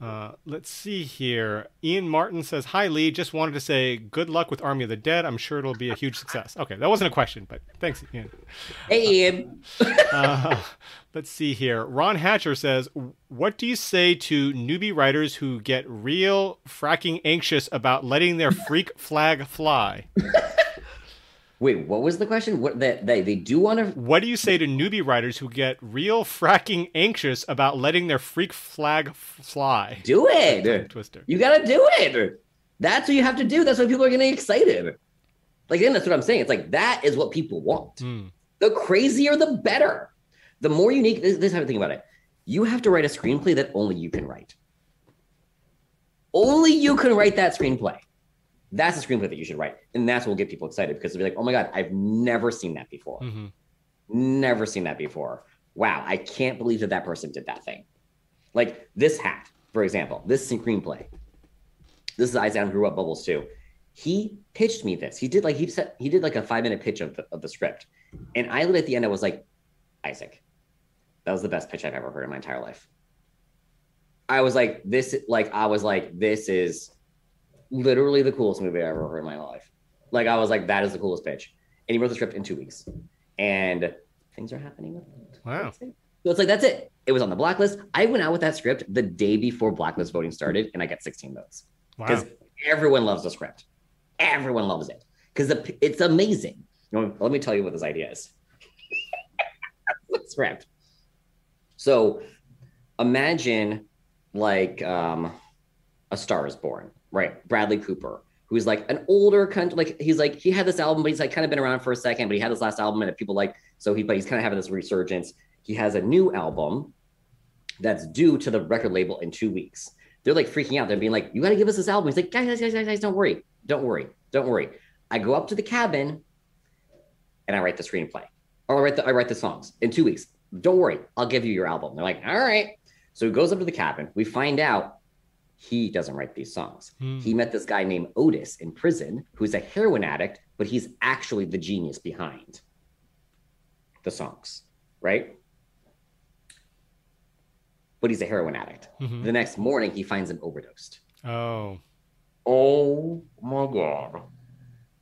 Uh, let's see here. Ian Martin says, "Hi Lee, just wanted to say good luck with Army of the Dead. I'm sure it'll be a huge success." Okay, that wasn't a question, but thanks, Ian. Hey, Ian. Uh, let's see here. Ron Hatcher says, "What do you say to newbie writers who get real fracking anxious about letting their freak flag fly? Wait, what was the question? What that they they do want to What do you say to newbie writers who get real fracking anxious about letting their freak flag fly?" do it. Twister. You gotta do it. That's what you have to do. That's why people are getting excited. Like, then that's what I'm saying. It's like that is what people want. Hmm. The crazier, the better. The more unique. This, this is how I think about it. You have to write a screenplay that only you can write. Only you can write that screenplay. That's a screenplay that you should write, and that's what will get people excited because they'll be like, "Oh my god, I've never seen that before. hmm Never seen that before. Wow, I can't believe that that person did that thing. Like this hat, for example, this screenplay. This is Isaac who grew up Bubbles too. He pitched me this. He did like he said he did like a five minute pitch of the, of the script, and I at the end I was like, Isaac, that was the best pitch I've ever heard in my entire life. I was like, this like I was like, this is literally the coolest movie I ever heard in my life. Like I was like, that is the coolest pitch. And he wrote the script in two weeks. And things are happening with it. Wow. So it's like that's it. It was on the Black List. I went out with that script the day before Black List voting started, and I got 16 votes because Wow. everyone loves the script. Everyone loves it because it's amazing. You know, let me tell you what this idea is. script. So imagine like um, a Star is Born, right? Bradley Cooper, who's like an older country, like he's like he had this album, but he's like kind of been around for a second, but he had this last album and people like so he, but he's kind of having this resurgence. He has a new album that's due to the record label in two weeks. They're like freaking out. They're being like, "You got to give us this album." He's like, "Guys, guys, guys, guys, don't worry, don't worry, don't worry." I go up to the cabin and I write the screenplay, or I write the I write the songs in two weeks. Don't worry, I'll give you your album. They're like, "All right." So he goes up to the cabin. We find out he doesn't write these songs. Hmm. He met this guy named Otis in prison, who's a heroin addict, but he's actually the genius behind the songs, right? But he's a heroin addict. Mhm. The next morning, he finds him overdosed. Oh. Oh my god.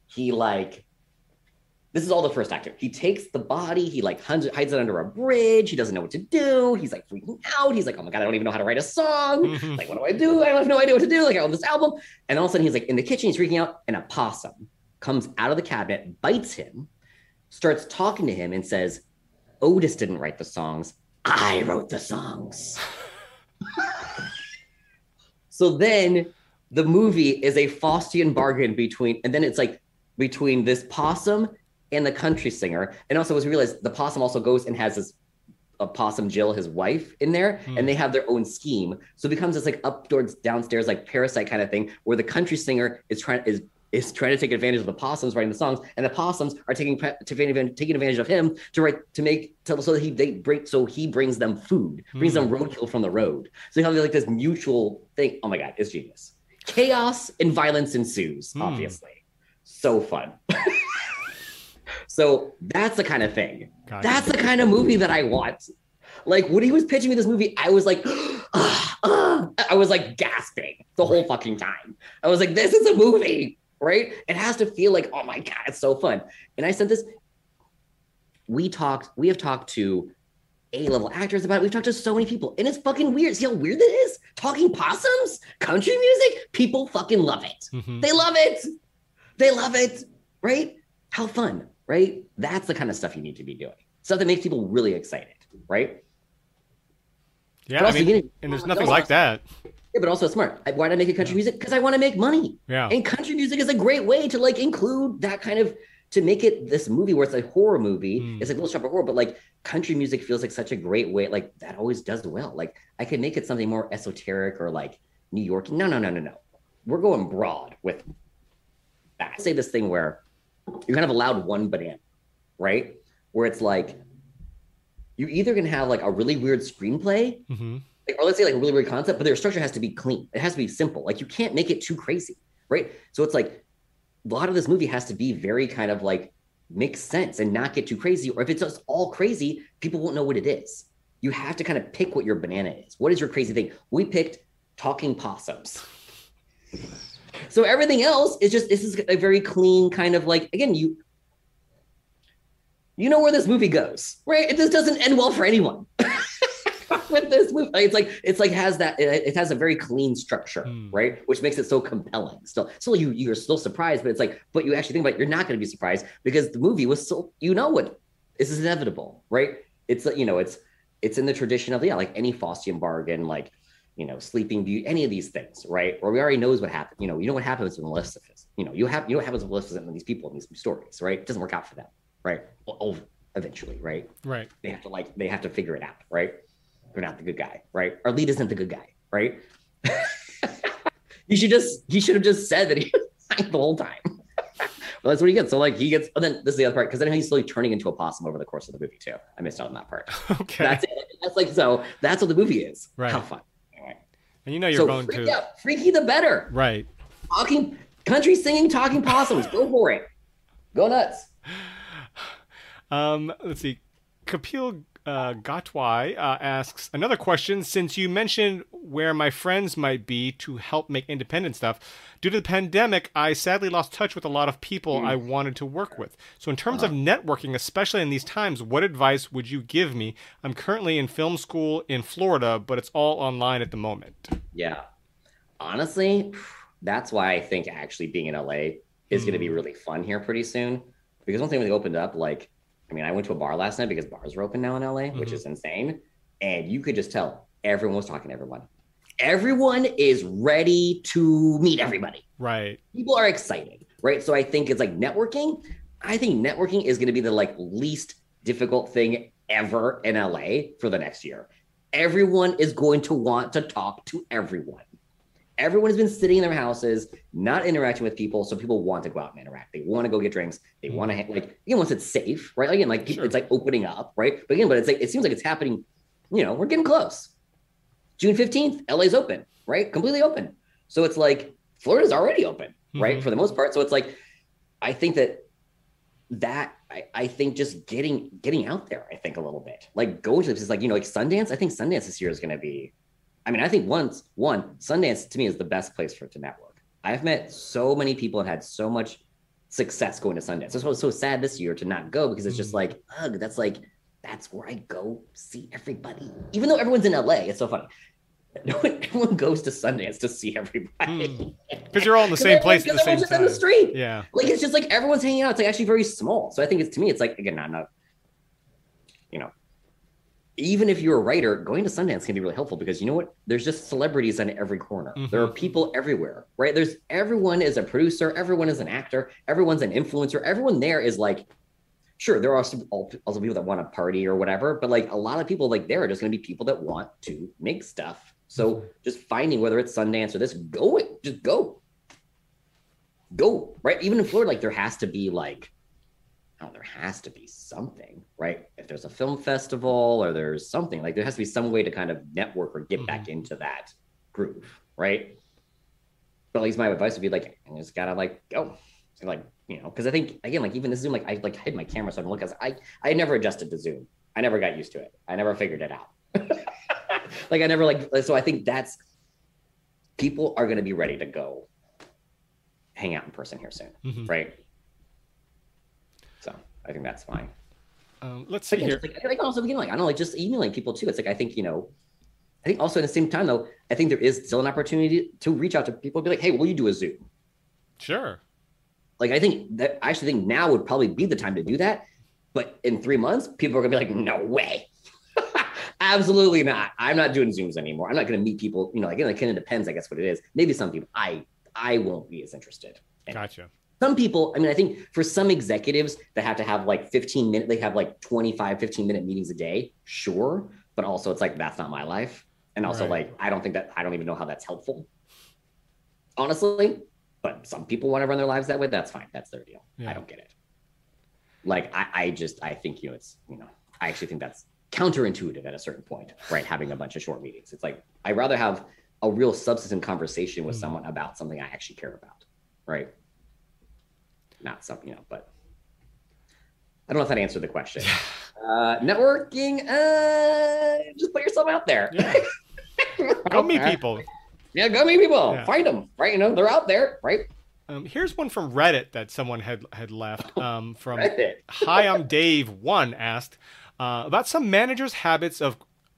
He like this is all the first actor. He takes the body, he like hides it, hides it under a bridge. He doesn't know what to do. He's like freaking out. He's like, oh my god, I don't even know how to write a song. Like, what do I do? I have no idea what to do. Like, I own this album. And all of a sudden, he's like in the kitchen, he's freaking out, and a possum comes out of the cabinet, bites him, starts talking to him, and says, Otis didn't write the songs. I wrote the songs. so then the movie is a Faustian bargain between, and then it's like between this possum and the country singer. And also, as we realized, the possum also goes and has this a possum Jill, his wife, in there, Hmm. and they have their own scheme. So it becomes this like upstairs, downstairs, like parasite kind of thing, where the country singer is trying is is trying to take advantage of the possums writing the songs, and the possums are taking taking advantage, taking advantage of him to write to make to, so that he they break so he brings them food, brings them roadkill from the road. So you have like this mutual thing. Oh my god, it's genius. Chaos and violence ensues. Hmm. Obviously, so fun. so that's the kind of thing. Gotcha. That's the kind of movie that I want. Like when he was pitching me this movie, I was like, ah, ah. I was like gasping the whole fucking time. I was like, this is a movie, right? It has to feel like, oh my God, it's so fun. And I said this, we talked, we have talked to A-level actors about it. We've talked to so many people, and it's fucking weird. See how weird that is? Talking possums, country music, people fucking love it. Mhm. They love it. They love it, right? How fun, right? That's the kind of stuff you need to be doing. Stuff that makes people really excited, right? Yeah, I mean, getting- and there's nothing like that. Yeah, but also smart. I- Why did I make a country music? Because I want to make money. Yeah. And country music is a great way to like include that kind of to make it this movie where it's a horror movie. Mm. It's like Little Shop of Horror, but like country music feels like such a great way. Like that always does well. Like I could make it something more esoteric or like New York. No, no, no, no, no. We're going broad with that. I say this thing where you're kind of allowed one banana, right? Where it's like you're either gonna have like a really weird screenplay, Mm-hmm. like, or let's say like a really weird concept, but their structure has to be clean. It has to be simple. Like you can't make it too crazy, right? So it's like a lot of this movie has to be very kind of like make sense and not get too crazy. Or if it's just all crazy, people won't know what it is. You have to kind of pick what your banana is. What is your crazy thing? We picked talking possums. So everything else is just this is a very clean kind of like again you you know where this movie goes, right? It, this doesn't end well for anyone. With this movie, it's like it's like has that it, it has a very clean structure, Hmm. right? Which makes it so compelling. Still, still you you're still surprised, but it's like, but you actually think about it, you're not going to be surprised because the movie was so you know what this is inevitable, right? It's you know it's it's in the tradition of yeah, like any Faustian bargain, like you know, Sleeping Beauty, any of these things, right? Or we already knows what happened. You know, you know what happens with Maleficent. You know, you have you know what happens with Maleficent and these people in these stories, right? It doesn't work out for them, right? Well, eventually, right? Right. They have to like they have to figure it out, right? They're not the good guy, right? Our lead isn't the good guy, right? you should just he should have just said that he was the whole time. well, that's what he gets. So like he gets, and then this is the other part because then he's slowly turning into a possum over the course of the movie too. I missed out on that part. Okay. That's it. That's like so. That's what the movie is. Right. How fun. And you know you're so going freak to out. freaky the better. right. Talking country singing, talking possums. Go for it. Go nuts. Um, let's see. Kapil uh, Gatwai uh, asks another question. Since you mentioned where my friends might be to help make independent stuff, due to the pandemic, I sadly lost touch with a lot of people I wanted to work with. So, in terms of networking, especially in these times, what advice would you give me? I'm currently in film school in Florida, but it's all online at the moment. Yeah. Honestly, that's why I think actually being in LA is going to be really fun here pretty soon. Because one thing when they opened up, like, I mean, I went to a bar last night because bars are open now in LA, which Mhm. is insane. And you could just tell everyone was talking to everyone. Everyone is ready to meet everybody. Right. People are excited, right? So I think it's like networking. I think networking is going to be the like least difficult thing ever in LA for the next year. Everyone is going to want to talk to everyone. Everyone has been sitting in their houses, not interacting with people, so people want to go out and interact. They want to go get drinks. They want to like again once it's safe, right? Again, like Sure. it's like opening up, right? But again, but it's like it seems like it's happening. You know, we're getting close. June fifteenth, LA's open, right? Completely open. So it's like Florida's already open, right? Mhm. For the most part. So it's like I think that that I, I think just getting getting out there, I think a little bit. Like going to places like, you know, like Sundance. I think Sundance this year is gonna be I mean, I think once one, Sundance to me is the best place for it to network. I've met so many people and had so much success going to Sundance. That's why it's so sad this year to not go because it's just Mhm. like, ugh, that's like that's where I go see everybody. Even though everyone's in LA, it's so funny. No one, everyone goes to Sundance to see everybody. Because you're all in the same place at the same just in the time. street. Yeah. Like it's just like everyone's hanging out. It's like actually very small. So I think it's to me, it's like again, not know, even if you're a writer, going to Sundance can be really helpful because you know what? There's just celebrities on every corner. Mm-hmm. There are people everywhere, right? There's everyone is a producer, everyone is an actor, everyone's an influencer. Everyone there is like, sure, there are some also people that want to party or whatever, but like a lot of people like there are just going to be people that want to make stuff. So mm-hmm. just finding whether it's Sundance or this, go it, just go, go right. Even in Florida, like there has to be like, oh, there has to be something, right? If there's a film festival or there's something like there has to be some way to kind of network or get back into that groove, right? But at least my advice would be like, just gotta like go, So, like you know, because I think again, like even the Zoom, like I like hid my camera so I don't look. As I I never adjusted to Zoom. I never got used to it. I never figured it out. like I never like so. I think that's people are gonna be ready to go hang out in person here soon, Mhm. right? I think that's fine. Um, let's see yeah, here. like, I think also again, like I don't know, like just emailing people too. It's like I think you know, I think also at the same time though, I think there is still an opportunity to reach out to people and be like, hey, will you do a Zoom? Sure. Like I think that I actually think now would probably be the time to do that. But in three months, people are gonna be like, no way. Absolutely not. I'm not doing Zooms anymore. I'm not gonna meet people, you know, again, it kind of depends, I guess, what it is. Maybe some people I I won't be as interested. Gotcha. Some people i mean i think for some executives that have to have like 15 minute they have like 25 15 minute meetings a day sure but also it's like that's not my life And also, Right. like, I don't think that I don't even know how that's helpful. Honestly, but some people want to run their lives that way. That's fine. That's their deal. Yeah. I don't get it. Like, I, I just I think you know it's you know I actually think that's counterintuitive at a certain point, right? Having a bunch of short meetings. It's like I'd rather have a real substantive conversation with Mhm. someone about something I actually care about, right? Not something, you know, but I don't know if that answered the question. Uh, networking, uh, just put yourself out there. Yeah. Go meet people. Yeah, go meet people. Yeah. Find them, right? You know, they're out there, right? Um, here's one from Reddit that someone had had left. Um, from Hi, I'm Dave. One asked uh, about some managers' habits of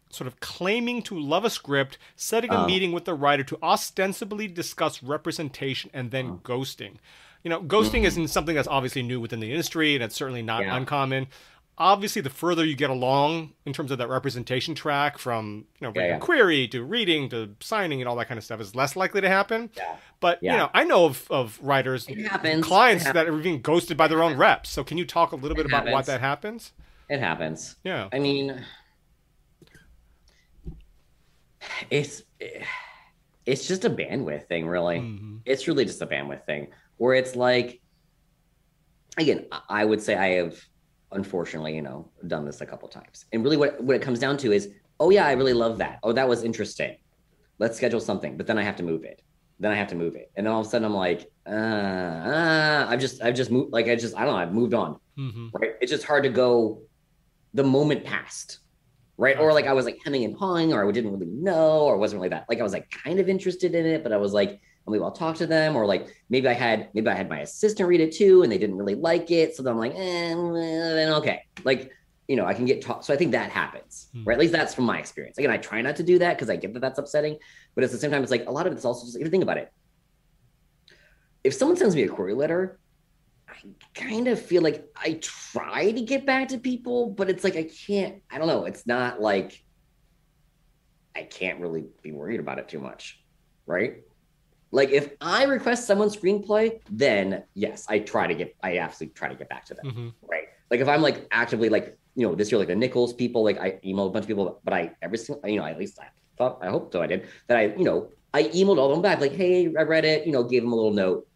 sort of claiming to love a script, setting a Oh. meeting with the writer to ostensibly discuss representation, and then ghosting. You know, ghosting isn't something that's obviously new within the industry, and it's certainly not Yeah. uncommon. Obviously, the further you get along in terms of that representation track, from you know Yeah, yeah. query to reading to signing and all that kind of stuff, is less likely to happen. Yeah. But you know, I know of, of writers, clients that are being ghosted by their own reps. So can you talk a little bit It about what happens. that happens? It happens. Yeah. I mean, it's it's just a bandwidth thing, really. Mhm. It's really just a bandwidth thing where it's like, again, I- would say I have, unfortunately, you know, done this a couple times, and really, what what it comes down to is, oh yeah, I really love that. Oh, that was interesting. Let's schedule something, but then I have to move it. Then I have to move it, and then all of a sudden I'm like, uh, uh I've just I've just moved, like I just I don't know, I've moved on Mhm. right? It's just hard to go. The moment passed, right? Or like I was like hemming and hawing, or I didn't really know, or wasn't really that. Like I was like kind of interested in it, but I was like, maybe I'll talk to them, or like maybe I had maybe I had my assistant read it too, and they didn't really like it, so then I'm like, eh, then okay, like you know, I can get taught. So I think that happens, Hmm. right? At least that's from my experience. Again, I try not to do that because I get that that's upsetting, but at the same time, it's like a lot of it's also just if you think about it. If someone sends me a query letter, I kind of feel like I try to get back to people, but it's like I can't. I don't know. It's not like I can't really be worried about it too much, right? Like if I request someone's screenplay, then yes, I try to get. I absolutely try to get back to them, Mhm. right? Like if I'm like actively like you know this year like the Nicholls people, like I emailed a bunch of people, but I every single you know at least I thought I hope so I did that I you know I emailed all of them back like hey I read it you know gave them a little note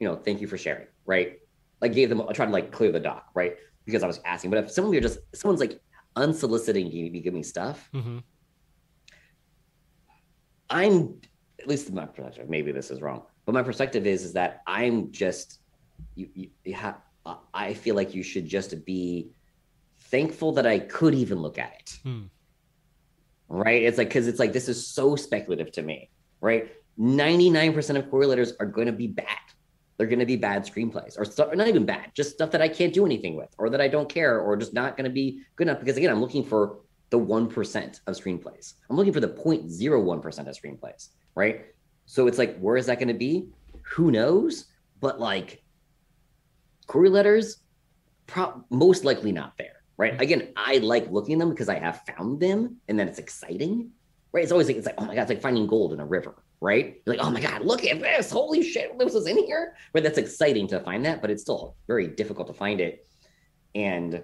you know, thank you for sharing, right? Like gave them, I tried to like clear the dock, right? Because I was asking. But if someone you're just someone's like unsoliciting you to give me stuff, Mhm. I'm at least my perspective. Maybe this is wrong, but my perspective is is that I'm just you. you, you have, I feel like you should just be thankful that I could even look at it. Hmm. Right? It's like because it's like this is so speculative to me, right? 99% of query letters are going to be bad. They're going to be bad screenplays or stuff, not even bad, just stuff that I can't do anything with or that I don't care or just not going to be good enough. Because again, I'm looking for the 1% of screenplays. I'm looking for the 0.01% of screenplays, right? So it's like, where is that going to be? Who knows? But like, query letters, pro- most likely not there, right? Mm-hmm. Again, I like looking at them because I have found them and then it's exciting, right? It's always like, it's like, oh my God, it's like finding gold in a river, right? You're like, oh my God, look at this. Holy shit, this is in here. Right? That's exciting to find that, but it's still very difficult to find it. And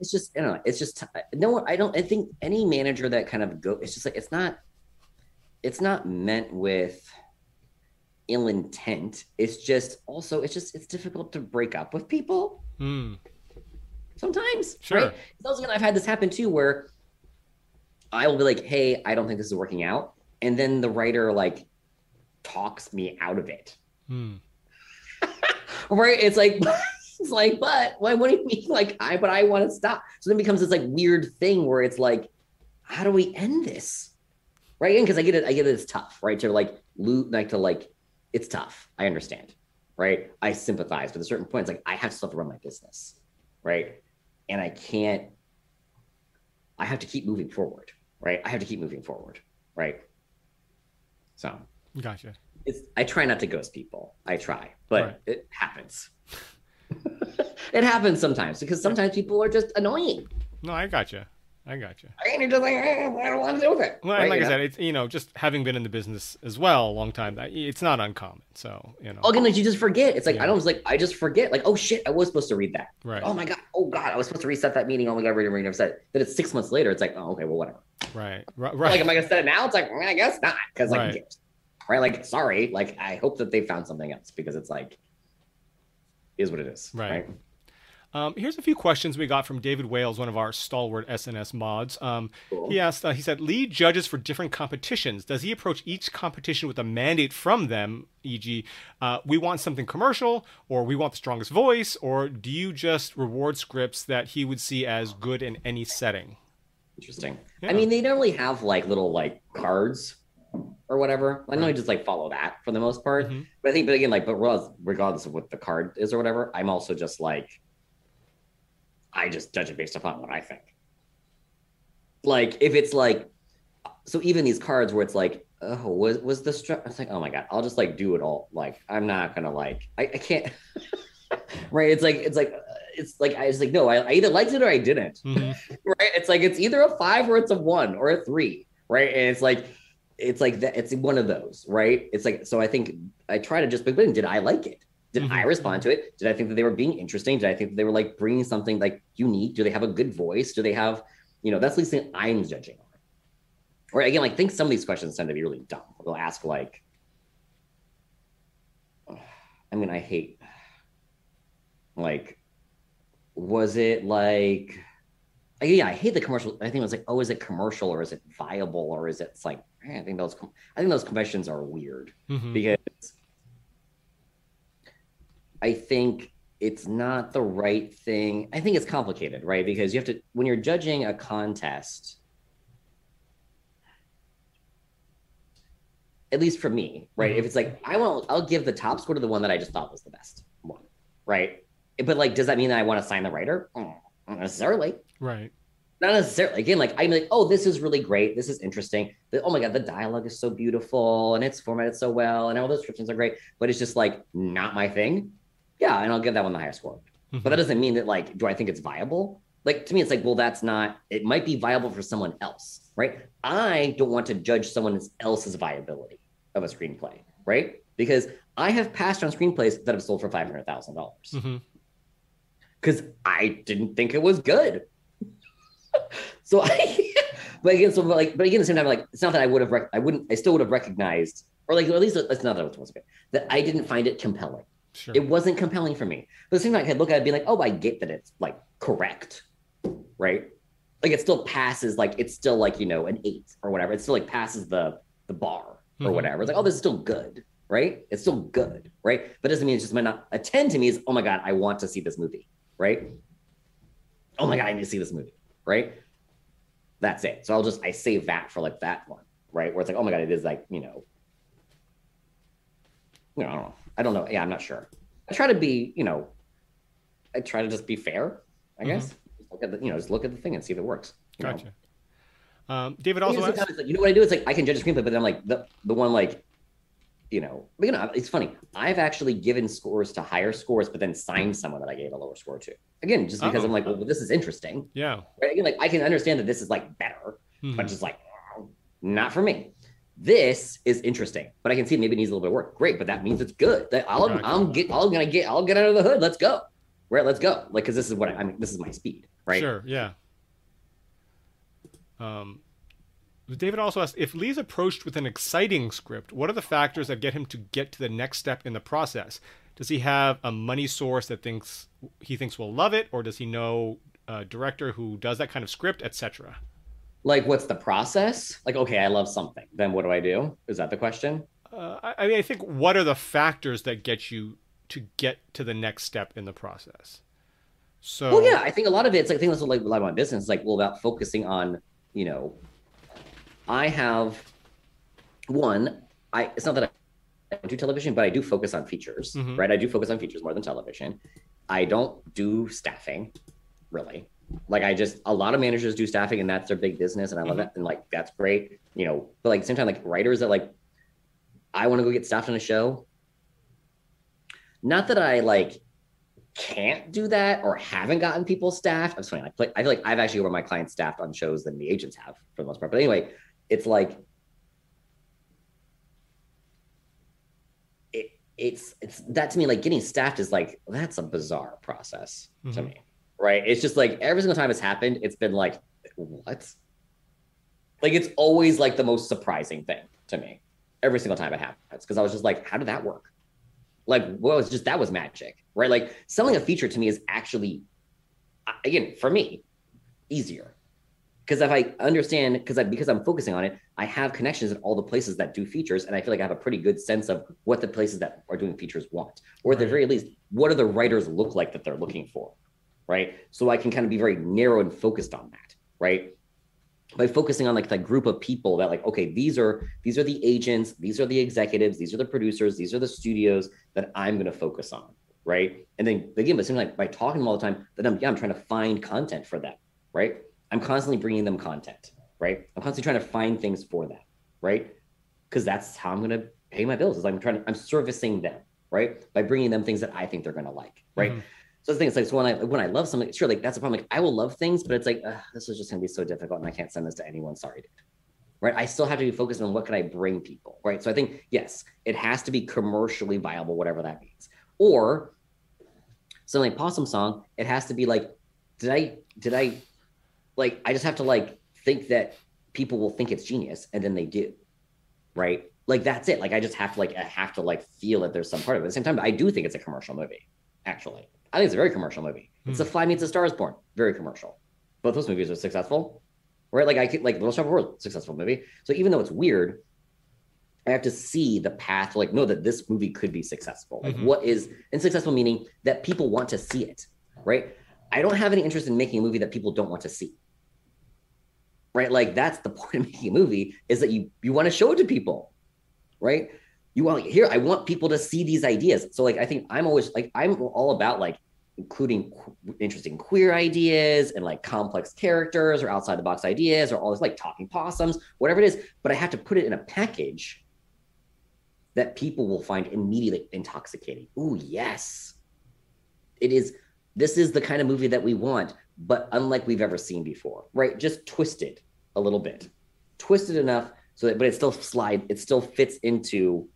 it's just, I don't know, it's just, no I don't, I think any manager that kind of go, it's just like, it's not, it's not meant with ill intent. It's just also, it's just, it's difficult to break up with people Hmm. sometimes. Sure. Right? It's also, I've had this happen too, where I will be like, "Hey, I don't think this is working out," and then the writer like talks me out of it. Hmm. Right? It's like, it's like, but why? What do you mean? Like, I, but I want to stop. So then it becomes this like weird thing where it's like, how do we end this? Right? Because I get it. I get it. It's tough, right? To like loot, like to like, it's tough. I understand. Right? I sympathize, but at a certain point, it's like I have stuff to run my business, right? And I can't. I have to keep moving forward, right? I have to keep moving forward, right? So Gotcha. it's I try not to ghost people. I try, but Right. it happens. it happens sometimes because sometimes people are just annoying. No, I got you. I got you. And you're just like, eh, I don't want to do with it. Well, right? and like I know? said, it's you know just having been in the business as well a long time, it's not uncommon. So you know, Oh, again, like you just forget. It's like Yeah. I don't like I just forget. Like, oh shit, I was supposed to read that. right, Oh my god. Oh god, I was supposed to reset that meeting. Oh my god, reading, reading, reset. Then it's six months later. It's like, oh okay, well whatever. right, right, Like, right. am I gonna set it now? It's like, mm, I guess not, because like, Right. right? Like, sorry. Like, I hope that they found something else because it's like, is what it is. Right. Right. Um, here's a few questions we got from David Wales, one of our stalwart SNS mods. Um, Cool. He asked, uh, he said, lead judges for different competitions. Does he approach each competition with a mandate from them, e.g., uh, we want something commercial, or we want the strongest voice, or do you just reward scripts that he would see as good in any setting? Interesting. Yeah. I mean, they normally have like little like cards or whatever. I know you just like follow that for the most part. Mhm. But I think, but again, like, but regardless, of what the card is or whatever, I'm also just like, I just judge it based upon what I think. Like, if it's like, so even these cards where it's like, oh, was was the stru It's like, oh my god, I'll just like do it all. Like, I'm not gonna like, I, I can't. right? It's like, it's like, uh, it's like I was like, no, I, I either liked it or I didn't Mhm. right? It's like it's either a five or it's a one or a three, right? And it's like it's like that. It's one of those, right? It's like so. I think I try to just. But then, did I like it? Did I Mhm. respond to it? Did I think that they were being interesting? Did I think that they were like bringing something like unique? Do they have a good voice? Do they have, you know, that's the least thing I'm judging on. Or again, like think some of these questions tend to be really dumb. They'll ask like, I mean, I hate like, was it like yeah, I hate the commercial. I think it was like, oh, is it commercial or is it viable or is it like I think those I think those questions are weird Mhm. because I think it's not the right thing. I think it's complicated, right? Because you have to when you're judging a contest. At least for me, right? Mhm. If it's like I want, I'll give the top score to the one that I just thought was the best one, right? But like, does that mean that I want to sign the writer? Mm, Not necessarily Right. Not necessarily again like i'm like oh this is really great. This is interesting. The, oh my god the dialogue is so beautiful and it's formatted so well and all the descriptions are great but it's just like not my thing. Yeah and i'll give that one the higher score. But that doesn't mean that like do i think it's viable? Like to me it's like well that's not it might be viable for someone else right? I don't want to judge someone else's viability of a screenplay right? Because i have passed on screenplays that have sold for $500000 Mhm. because I didn't think it was good. so I, but again, so like, but again, at the same time, like, it's not that I would have, rec- I wouldn't, I still would have recognized, or like, at least it's not that it wasn't good, that I didn't find it compelling. Sure. It wasn't compelling for me. But at the same time, I could look at it and be like, oh, I get that it's like correct, right? Like it still passes, like it's still like you know an eight or whatever. It still like passes the the bar or Mhm. whatever. It's like, oh, this is still good, right? It's still good, right? But it doesn't mean it just might not attend to me. Is oh my god, I want to see this movie, right? Oh my god, I need to see this movie, right? That's it. So I'll just I save that for like that one, right? Where it's like, oh my god, it is like you know, you know, I don't know. I don't know. Yeah, I'm not sure. I try to be, you know, I try to just be fair. I guess. Just look at the, you know, just look at the thing and see if it works. you know? Gotcha. Um, David also asked, like, you know what I do? It's like I can judge a screenplay, but then I'm like the the one like, you know, but, you know, it's funny. I've actually given scores to higher scores, but then signed someone that I gave a lower score to. Again, just because Oh. I'm like, well, this is interesting. yeah. Right? Again, like I can understand that this is like better, Mhm. but just like not for me. This is interesting, but I can see maybe it needs a little bit of work. Great, but that means it's good. That I'll Gotcha. I'm get I'll gonna get I'll get under the hood. Let's go. Right, let's go. Like because this is what I, I mean. This is my speed. Right. Sure, yeah. Um, David also asked if Lee's approached with an exciting script, what are the factors that get him to get to the next step in the process? Does he have a money source that thinks he thinks will love it, or does he know a director who does that kind of script, etc.? Like, what's the process? Like, okay, I love something. Then what do I do? Is that the question? Uh, I, I mean, I think what are the factors that get you to get to the next step in the process? So, Well, yeah, I think a lot of it, it's like, I think that's what like a lot of my business is like, well, about focusing on, you know, I have one, I, it's not that I do television, but I do focus on features, Mhm. right? I do focus on features more than television. I don't do staffing really. Like I just, a lot of managers do staffing and that's their big business. And I love Mhm. it. And like, that's great, you know, but like at the same time, like writers that like, I want to go get staffed on a show. Not that I like can't do that or haven't gotten people staffed. I'm sorry, I, play, I feel like I've actually over my clients staffed on shows than the agents have for the most part. But anyway, it's like it, it's it's that to me like getting staffed is like that's a bizarre process mm-hmm. to me, right? It's just like every single time it's happened, it's been like what? Like it's always like the most surprising thing to me every single time it happens because I was just like, how did that work? Like, well, it's just that was magic, right? Like selling a feature to me is actually, again, for me, easier because if I understand, because I because I'm focusing on it, I have connections in all the places that do features, and I feel like I have a pretty good sense of what the places that are doing features want, or at the very least, what do the writers look like that they're looking for, right? So I can kind of be very narrow and focused on that, right? by focusing on like the group of people that like okay these are these are the agents these are the executives these are the producers these are the studios that i'm going to focus on right and then again but seems like by talking to them all the time that i'm yeah i'm trying to find content for them right i'm constantly bringing them content right i'm constantly trying to find things for them right because that's how i'm going to pay my bills is i'm trying to i'm servicing them right by bringing them things that i think they're going to like right mm-hmm. So the thing is like so when I when I love something, sure, like that's a problem. Like I will love things, but it's like this is just gonna be so difficult, and I can't send this to anyone. Sorry, dude. Right? I still have to be focused on what can I bring people. Right. So I think yes, it has to be commercially viable, whatever that means. Or something like Possum Song, it has to be like, did I did I like I just have to like think that people will think it's genius, and then they do. Right. Like that's it. Like I just have to like I have to like feel that there's some part of it. At the same time, I do think it's a commercial movie, actually. I think it's a very commercial movie. It's a hmm. Fly Meets a Star is Born, very commercial. Both those movies are successful, right? Like I could, like Little Shop of Horrors, successful movie. So even though it's weird, I have to see the path, like know that this movie could be successful. Like mm-hmm. what is and successful meaning that people want to see it, right? I don't have any interest in making a movie that people don't want to see. Right? Like that's the point of making a movie is that you you want to show it to people, right? you want here i want people to see these ideas so like i think i'm always like i'm all about like including qu- interesting queer ideas and like complex characters or outside the box ideas or all this like talking possums whatever it is but i have to put it in a package that people will find immediately intoxicating oh yes it is this is the kind of movie that we want but unlike we've ever seen before right just twisted a little bit twisted enough so that but it still slide it still fits into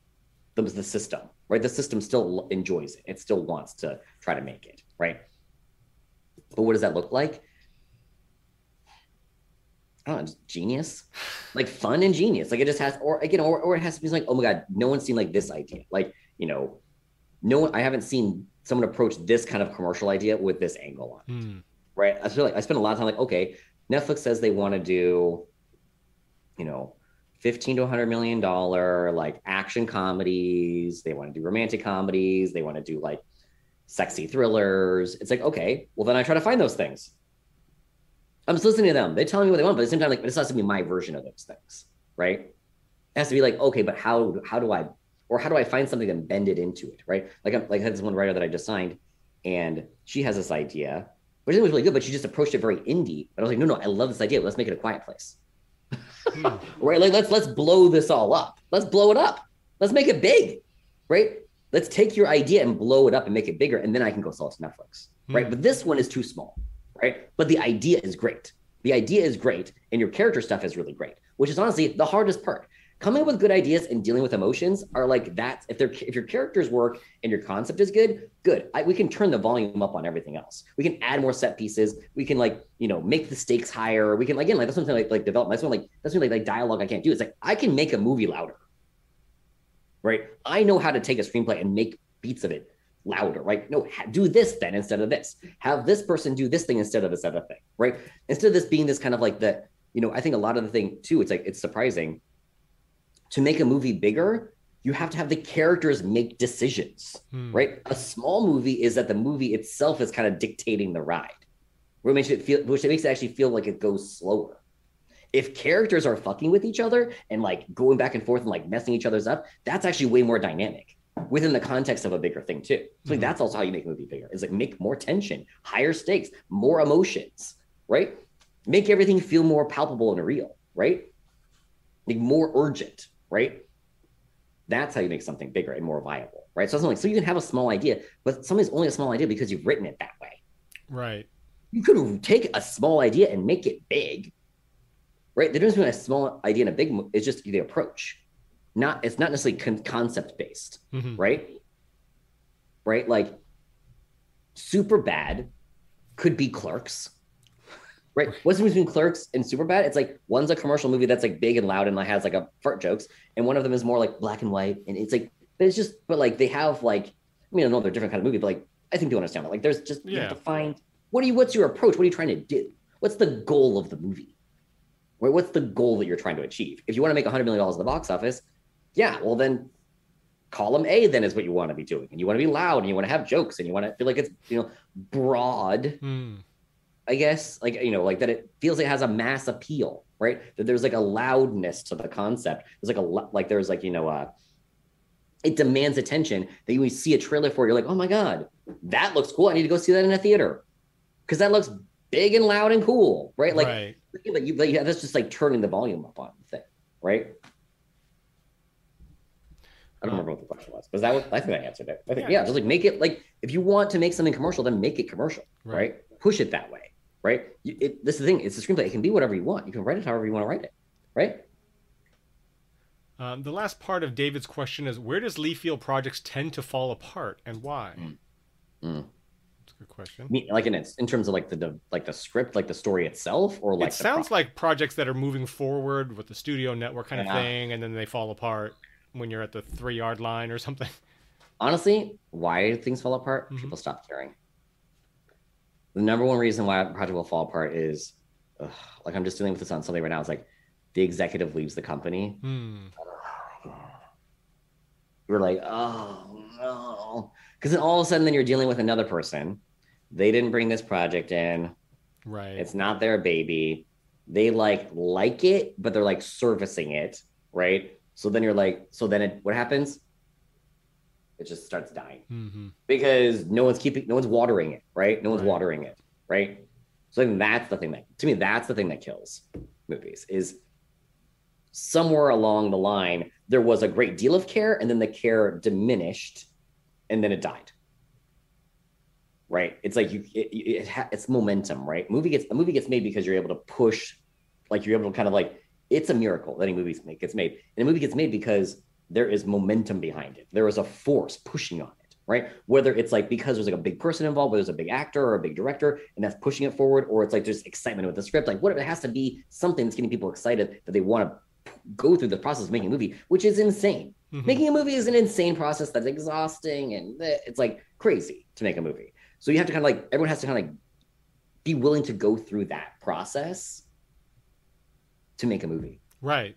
the, the system, right? The system still enjoys it. It still wants to try to make it, right? But what does that look like? I don't know, genius, like fun and genius. Like it just has, or again, or, or it has to be like, oh my God, no one's seen like this idea. Like, you know, no one, I haven't seen someone approach this kind of commercial idea with this angle on it. Mm. Right. I feel like I spend a lot of time like, okay, Netflix says they want to do, you know, 15 to 100 million dollar like action comedies. They want to do romantic comedies. They want to do like sexy thrillers. It's like okay well then i try to find those things. I'm just listening to them. They're telling me what they want but at the same time like this has to be my version of those things right? It has to be like okay but how how do i or how do i find something and bend it into it right? Like i'm like I had this one writer that i just signed and she has this idea which was really good but she just approached it very indie but i was like no no i love this idea let's make it a quiet place right? Like let's let's blow this all up. Let's blow it up. Let's make it big, right? Let's take your idea and blow it up and make it bigger, and then I can go sell it to Netflix, right? Hmm. But this one is too small, right? But the idea is great. The idea is great, and your character stuff is really great, which is honestly the hardest part coming up with good ideas and dealing with emotions are like that. If they're if your characters work and your concept is good, good. I, we can turn the volume up on everything else. We can add more set pieces. We can like you know make the stakes higher. We can like again like that's something like like develop. That's something like that's something like, like dialogue I can't do. It's like I can make a movie louder. Right. I know how to take a screenplay and make beats of it louder, right? No, ha- do this then instead of this. Have this person do this thing instead of this other thing, right? Instead of this being this kind of like the, you know, I think a lot of the thing too, it's like it's surprising to make a movie bigger, you have to have the characters make decisions, hmm. right? A small movie is that the movie itself is kind of dictating the ride, which makes it feel, which makes it actually feel like it goes slower. If characters are fucking with each other and like going back and forth and like messing each other's up, that's actually way more dynamic within the context of a bigger thing too. So like, hmm. that's also how you make a movie bigger. Is like make more tension, higher stakes, more emotions, right? Make everything feel more palpable and real, right? Make more urgent, right? That's how you make something bigger and more viable, right? So like so you can have a small idea, but something's only a small idea because you've written it that way. Right. You could take a small idea and make it big, right? The difference between a small idea and a big is just the approach. Not it's not necessarily con- concept based, Mhm. right? Right, like super bad could be clerks right. What's the difference between clerks and super bad it's like one's a commercial movie that's like big and loud and like has like a fart jokes and one of them is more like black and white and it's like but it's just but like they have like i mean i know they're different kind of movie but like i think you understand it like there's just you Yeah. have to find what are you what's your approach? What are you trying to do? What's the goal of the movie? Right? What's the goal that you're trying to achieve? If you want to make 100 million dollars in the box office yeah well then column A then is what you want to be doing. And you want to be loud and you want to have jokes and you want to feel like it's, you know, broad, Mm. I guess, like, you know, like that it feels like it has a mass appeal, right? That there's like a loudness to the concept. There's like a, like there's like, you know, uh, it demands attention that you see a trailer for, you're like, oh my God, that looks cool. I need to go see that in a theater because that looks big and loud and cool, right? Like, right. like you, like, yeah, that's just like turning the volume up on the thing, right? I don't remember what the question was, but that was, I think I answered it. I think, Yeah. yeah, just like make it like if you want to make something commercial, then make it commercial, Right. right? Push it that way, right? You, it, this is the thing. It's a screenplay. It can be whatever you want. You can write it however you want to write it, right? Um, the last part of David's question is where does Lee feel projects tend to fall apart and why? Mm. Mm. That's a good question. I mean, like in its in terms of like the, the like the script, like the story itself, or like it sounds pro- like projects that are moving forward with the studio network kind of thing, and then they fall apart when you're at the three yard line or something. honestly, why things fall apart, Mhm. people stop caring. The number one reason why a project will fall apart is, ugh, like I'm just dealing with this on something right now. It's like the executive leaves the company. Hmm. You're like, oh no, because then all of a sudden, then you're dealing with another person. They didn't bring this project in. Right. It's not their baby. They like like it, but they're like servicing it, right? So then you're like, so then it, what happens? It just starts dying hmm because no one's keeping, no one's watering it, right? No one's Right. watering it, right? So I think that's the thing that, to me, that's the thing that kills movies is somewhere along the line there was a great deal of care, and then the care diminished, and then it died. Right? It's like you, it, it, ha- it's momentum, right? Movie gets a movie gets made because you're able to push, like you're able to kind of like it's a miracle that any movie make, gets made, and a movie gets made because there is momentum behind it. There is a force pushing on it, right? Whether it's like because there's like a big person involved, whether there's a big actor or a big director, and that's pushing it forward, or it's like there's excitement with the script. Like whatever, it has to be something that's getting people excited that they want to go through the process of making a movie, which is insane. Mhm. Making a movie is an insane process that's exhausting and it's like crazy to make a movie. So you have to kind of like everyone has to kind of like be willing to go through that process to make a movie. Right.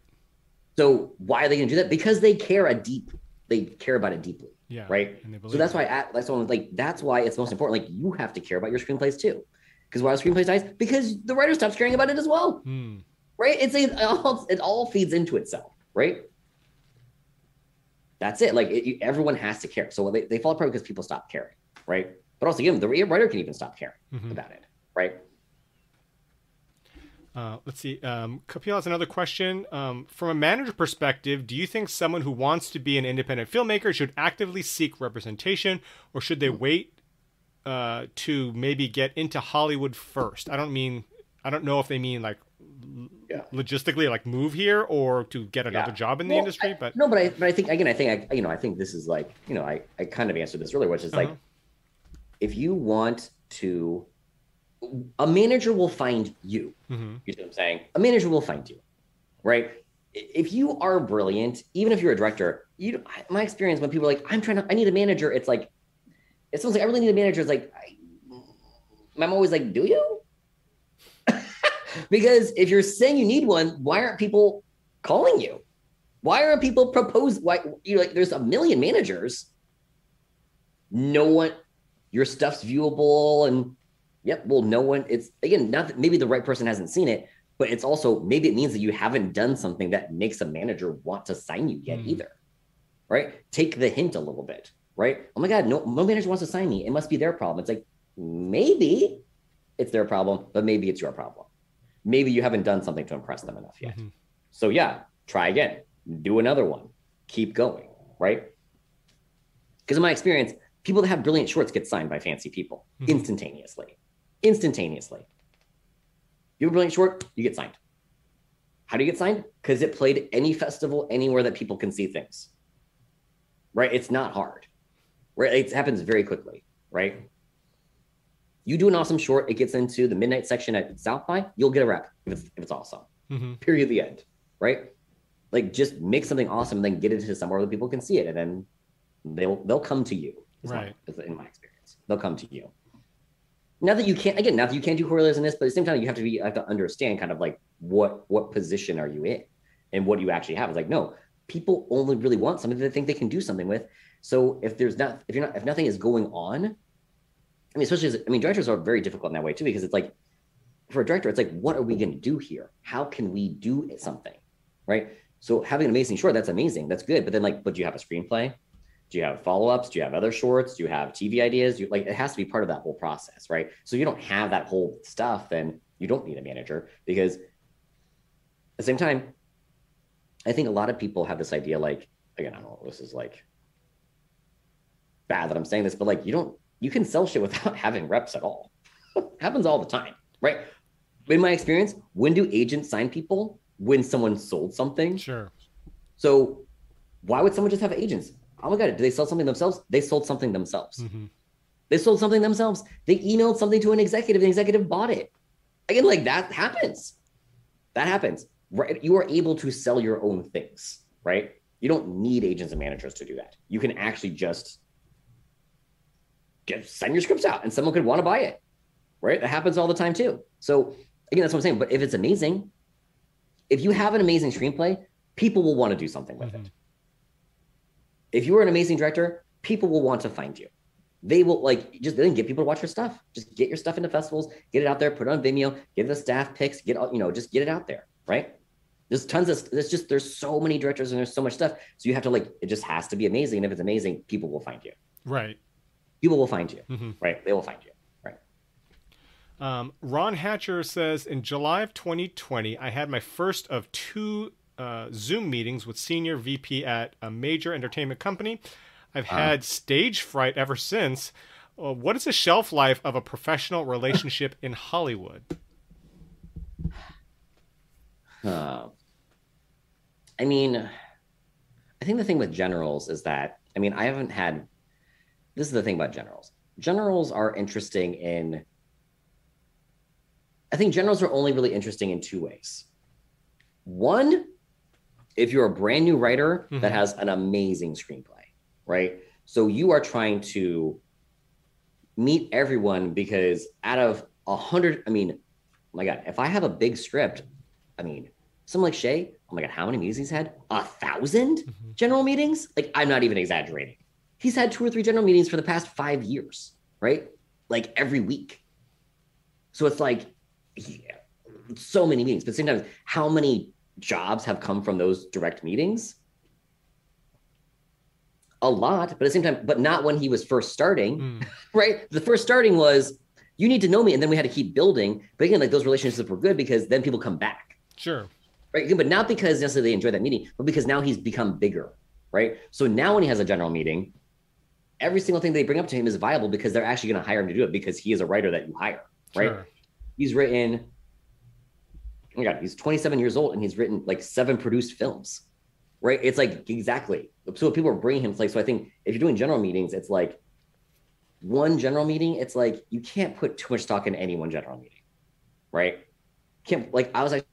So why are they going to do that? Because they care a deep, they care about it deeply, Yeah. right? And they believe So that's why I, that's why like that's why it's most important. Like you have to care about your screenplays too, because why are screenplays nice? Because the writer stops caring about it as well, Hmm. right? It's a, it all, it all feeds into itself, right? That's it. Like it, you, everyone has to care. So they, they fall apart because people stop caring, right? But also, again, the writer can even stop caring Mhm. about it, right? Uh, let's see. Um, Kapil has another question. Um, from a manager perspective, do you think someone who wants to be an independent filmmaker should actively seek representation, or should they wait uh, to maybe get into Hollywood first? I don't mean. I don't know if they mean like Yeah. logistically, like move here, or to get another Yeah. job in the Well, industry. I- But no, but I but I think again, I think I you know I think this is like you know I I kind of answered this earlier, which is like Uh-huh. if you want to, a manager will find you. Mhm. You see what I'm saying? A manager will find you, right? If you are brilliant, even if you're a director, you my experience when people are like, I'm trying to, I need a manager. It's like, it sounds like I really need a manager. It's like, I, I'm always like, do you? because if you're saying you need one, why aren't people calling you? Why aren't people propose? Why you know, like? There's a million managers. No one, your stuff's viewable, and yep. Well, no one. It's again not that maybe the right person hasn't seen it, but it's also maybe it means that you haven't done something that makes a manager want to sign you yet Hmm. either. Right? Take the hint a little bit. Right? Oh my God, no, no manager wants to sign me. It must be their problem. It's like maybe it's their problem, but maybe it's your problem. Maybe you haven't done something to impress them enough yet. Mhm. So yeah, try again. Do another one. Keep going. right? Because in my experience, people that have brilliant shorts get signed by fancy people Mhm. instantaneously. Instantaneously. You have a brilliant short, you get signed. How do you get signed? Because it played any festival anywhere that people can see things. Right? It's not hard. Right? It happens very quickly, right? You do an awesome short, it gets into the midnight section at South by, you'll get a rep if it's, if it's awesome. hmm Period. The end. Right? Like just make something awesome, and then get it to somewhere where people can see it, and then they'll they'll come to you. my- Right. in my experience, they'll come to you. Now that you can't again, now that you can't do correlates in this, but at the same time, you have to be have to understand kind of like what what position are you in and what do you actually have. It's like no, people only really want something that they think they can do something with. So if there's not if you're not if nothing is going on, I mean, especially as I mean, directors are very difficult in that way too, because it's like for a director, it's like, what are we going to do here? How can we do something? Right. So having an amazing short, that's amazing. That's good. But then like, but do you have a screenplay? Do you have follow-ups? Do you have other shorts? Do you have TV ideas? You, like it has to be part of that whole process, right? So you don't have that whole stuff, then you don't need a manager because at the same time, I think a lot of people have this idea like, again, I don't know, what this is like bad that I'm saying this, but like you don't you can sell shit without having reps at all. Happens all the time, right? In my experience, when do agents sign people? When someone sold something. Sure. So why would someone just have agents? Oh my god, do they sell something themselves? They sold something themselves. hmm They sold something themselves. They emailed something to an executive, the executive bought it. Again, like that happens. That happens. Right? You are able to sell your own things, right? You don't need agents and managers to do that. You can actually just get send your scripts out and someone could want to buy it. Right? That happens all the time too. So again, that's what I'm saying. But if it's amazing, if you have an amazing screenplay, people will want to do something with Mhm. it. If you are an amazing director, people will want to find you. They will like just then get people to watch your stuff. Just get your stuff into festivals, get it out there, put it on Vimeo, get the staff picks, get all you know, just get it out there, right? There's tons of there's just there's so many directors and there's so much stuff. So you have to like it just has to be amazing. And if it's amazing, people will find you. Right. People will find you, hmm right? They will find you. Right. Um, Ron Hatcher says in July of 2020, I had my first of two uh, Zoom meetings with senior VP at a major entertainment company. I've had stage fright ever since. Uh, what is the shelf life of a professional relationship in Hollywood? Uh, I mean, I think the thing with generals is that I mean I haven't had. This is the thing about generals. Generals are interesting in. I think generals are only really interesting in two ways. One, if you're a brand new writer that Mhm. has an amazing screenplay, right? So you are trying to meet everyone because out of a hundred, I mean, oh my God, if I have a big script, I mean, someone like Shay, oh my God, how many meetings he's had? A 1000 Mhm. general meetings? Like, I'm not even exaggerating. He's had two or three general meetings for the past five years, right? Like every week. So it's like, yeah, so many meetings. But sometimes, how many jobs have come from those direct meetings? A lot, but at the same time, but not when he was first starting Mm, right? The first starting was you need to know me, and then we had to keep building. But again, like those relationships were good because then people come back, sure. right? But not because necessarily they enjoy that meeting, but because now he's become bigger, right? So now when he has a general meeting, every single thing they bring up to him is viable because they're actually going to hire him to do it because he is a writer that you hire, right? Sure. He's written. Oh my god, he's 27 years old and he's written like seven produced films, right? It's like exactly. So people are bringing him. It's like so. I think if you're doing general meetings, it's like one general meeting. It's like you can't put too much stock in any one general meeting, right? Can't like I was like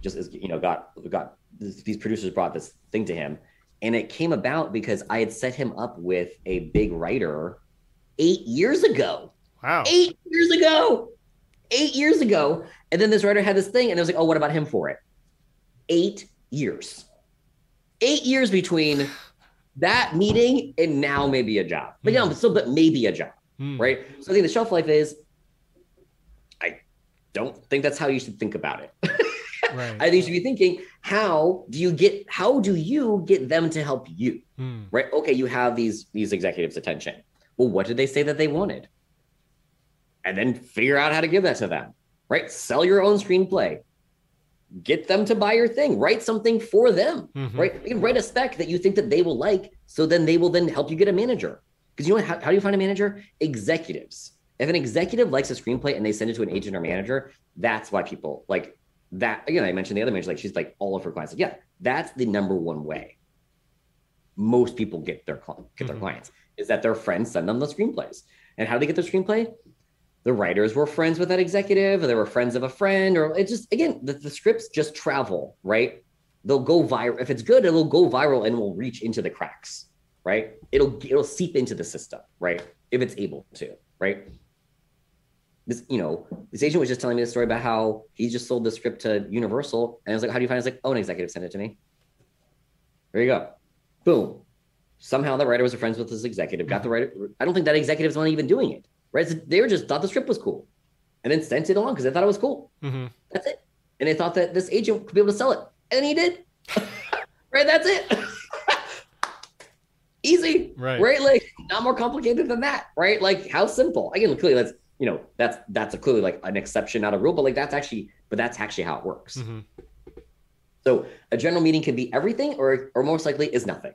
just as you know got got these producers brought this thing to him, and it came about because I had set him up with a big writer eight years ago Wow. eight years ago. Eight years ago. And then this writer had this thing, and it was like, oh, what about him for it? Eight years. Eight years between that meeting and now maybe a job. But yeah, but still, but maybe a job, Mm, right? So I think the shelf life is, I don't think that's how you should think about it. Right. I think you should be thinking, how do you get how do you get them to help you? Mm, right okay you have these these executives attention well what did they say that they wanted and then figure out how to give that to them right sell your own screenplay get them to buy your thing. Write something for them, Mhm. right? You can write a spec that you think that they will like, so then they will then help you get a manager. Because you know how, how do you find a manager? Executives. If an executive likes a screenplay and they send it to an agent or manager, that's why people like that. Again, I mentioned the other manager, like she's like all of her clients. Like, yeah, that's the number one way most people get their get their Mhm. clients is that their friends send them the screenplays. And how do they get their screenplay? The writers were friends with that executive, or they were friends of a friend, or it just again the, the scripts just travel, right? They'll go viral. If it's good, it'll go viral and will reach into the cracks, right? It'll it'll seep into the system, right? If it's able to, right? This, you know, this agent was just telling me the story about how he just sold the script to Universal, and I was like, "How do you find?" it? It's like, "Oh, an executive sent it to me." There you go. Boom. Somehow the writer was friends with this executive, got the writer. I don't think that executive's not even doing it. Right? So they were just thought the script was cool, and then sent it along because they thought it was cool. hmm That's it. And they thought that this agent could be able to sell it, and he did. right? That's it. Easy. Right. Right? Like not more complicated than that. Right? Like how simple. Again, clearly that's you know that's that's a clearly like an exception, not a rule. But like that's actually but that's actually how it works. hmm So a general meeting can be everything, or or most likely is nothing.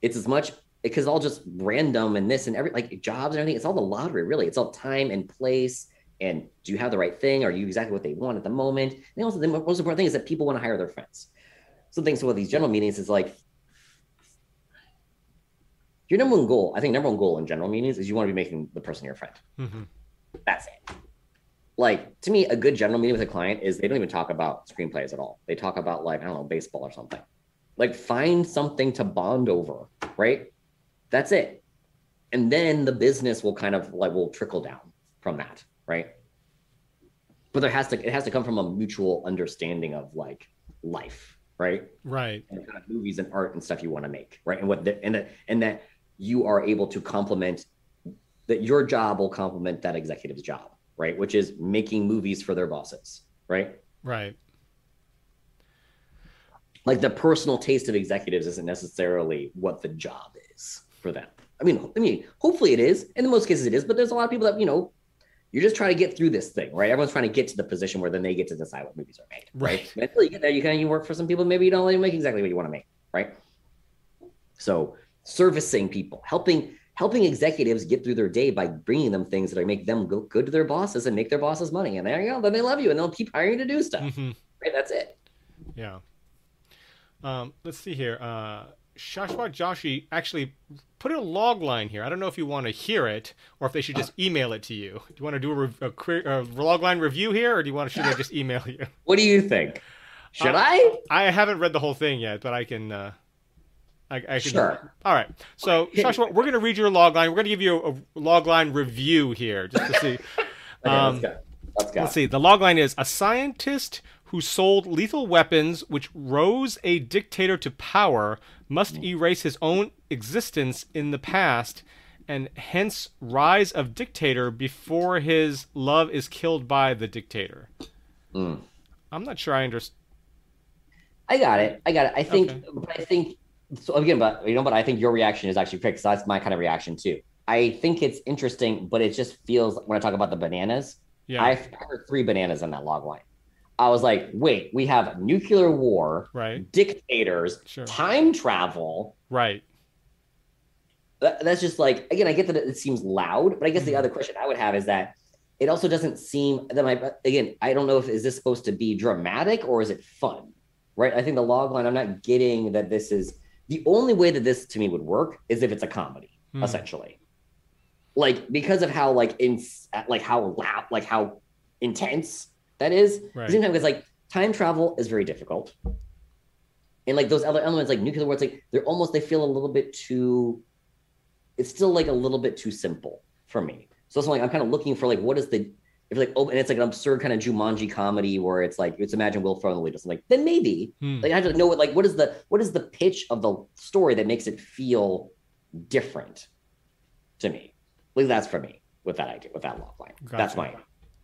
It's as much because all just random and this and every like jobs and everything. It's all the lottery, really. It's all time and place. And do you have the right thing? Are you exactly what they want at the moment? And also, the most important thing is that people want to hire their friends. So things with these general meetings is like your number one goal. I think number one goal in general meetings is you want to be making the person your friend. hmm That's it. Like to me, a good general meeting with a client is they don't even talk about screenplays at all. They talk about like I don't know baseball or something. Like find something to bond over, right? That's it. And then the business will kind of like will trickle down from that, right? But there has to it has to come from a mutual understanding of like life, right? Right. and kind of movies and art and stuff you want to make, right? And what the, and that and that you are able to complement that your job will complement that executive's job, right? Which is making movies for their bosses, right? Right. Like the personal taste of executives isn't necessarily what the job is for them. I mean, I mean, hopefully it is. In the most cases it is, but there's a lot of people that, you know, you're just trying to get through this thing, right? Everyone's trying to get to the position where then they get to decide what movies are made, right? And until you get there, you kind of you work for some people, maybe you don't make exactly what you want to make, right? So servicing people, helping helping executives get through their day by bringing them things that are make them go good to their bosses and make their bosses money, and there you go. Then they love you and they'll keep hiring you to do stuff. hmm Right? That's it. Yeah. Um, let's see here. Uh, Shashwat Joshi actually put a log line here. I don't know if you want to hear it or if they should just email it to you. Do you want to do a, a, a log line review here, or do you want to should I just email you? What do you think? Should Uh, I? I haven't read the whole thing yet, but I can. Uh, I, I can. Sure. All right. So, Shashwat, we're going to read your log line. We're going to give you a, a log line review here, just to see. Okay, um, let's go. Let's go. Let's see. The logline is a scientist who sold lethal weapons which rose a dictator to power must erase his own existence in the past and hence rise of dictator before his love is killed by the dictator. Mm. I'm not sure I understand. I got it. I got it. I think, Okay. but I think so again, but you know, but I think your reaction is actually correct. So that's my kind of reaction too. I think it's interesting, but it just feels when I talk about the bananas, Yeah. I've heard three bananas in that log line. I was like, wait, we have nuclear war, right. dictators, Sure. time travel. Right. That, that's just like again, I get that it seems loud, but I guess the Mhm. other question I would have is that it also doesn't seem that my again, I don't know if is this supposed to be dramatic or is it fun, right? I think the log line, I'm not getting that this is the only way that this to me would work is if it's a comedy, Hmm. essentially, like because of how like in like how loud, like how intense that is. At Right. the same time, because like time travel is very difficult. And like those other elements, like nuclear war, it's like they're almost they feel a little bit too. It's still like a little bit too simple for me. So it's like I'm kind of looking for like what is the if like oh and it's like an absurd kind of Jumanji comedy where it's like it's imagine Will Ferrell in the lead or something. Then maybe Hmm. like I have to know what like what is the what is the pitch of the story that makes it feel different to me. Like that's for me with that idea with that log line. That's Gotcha.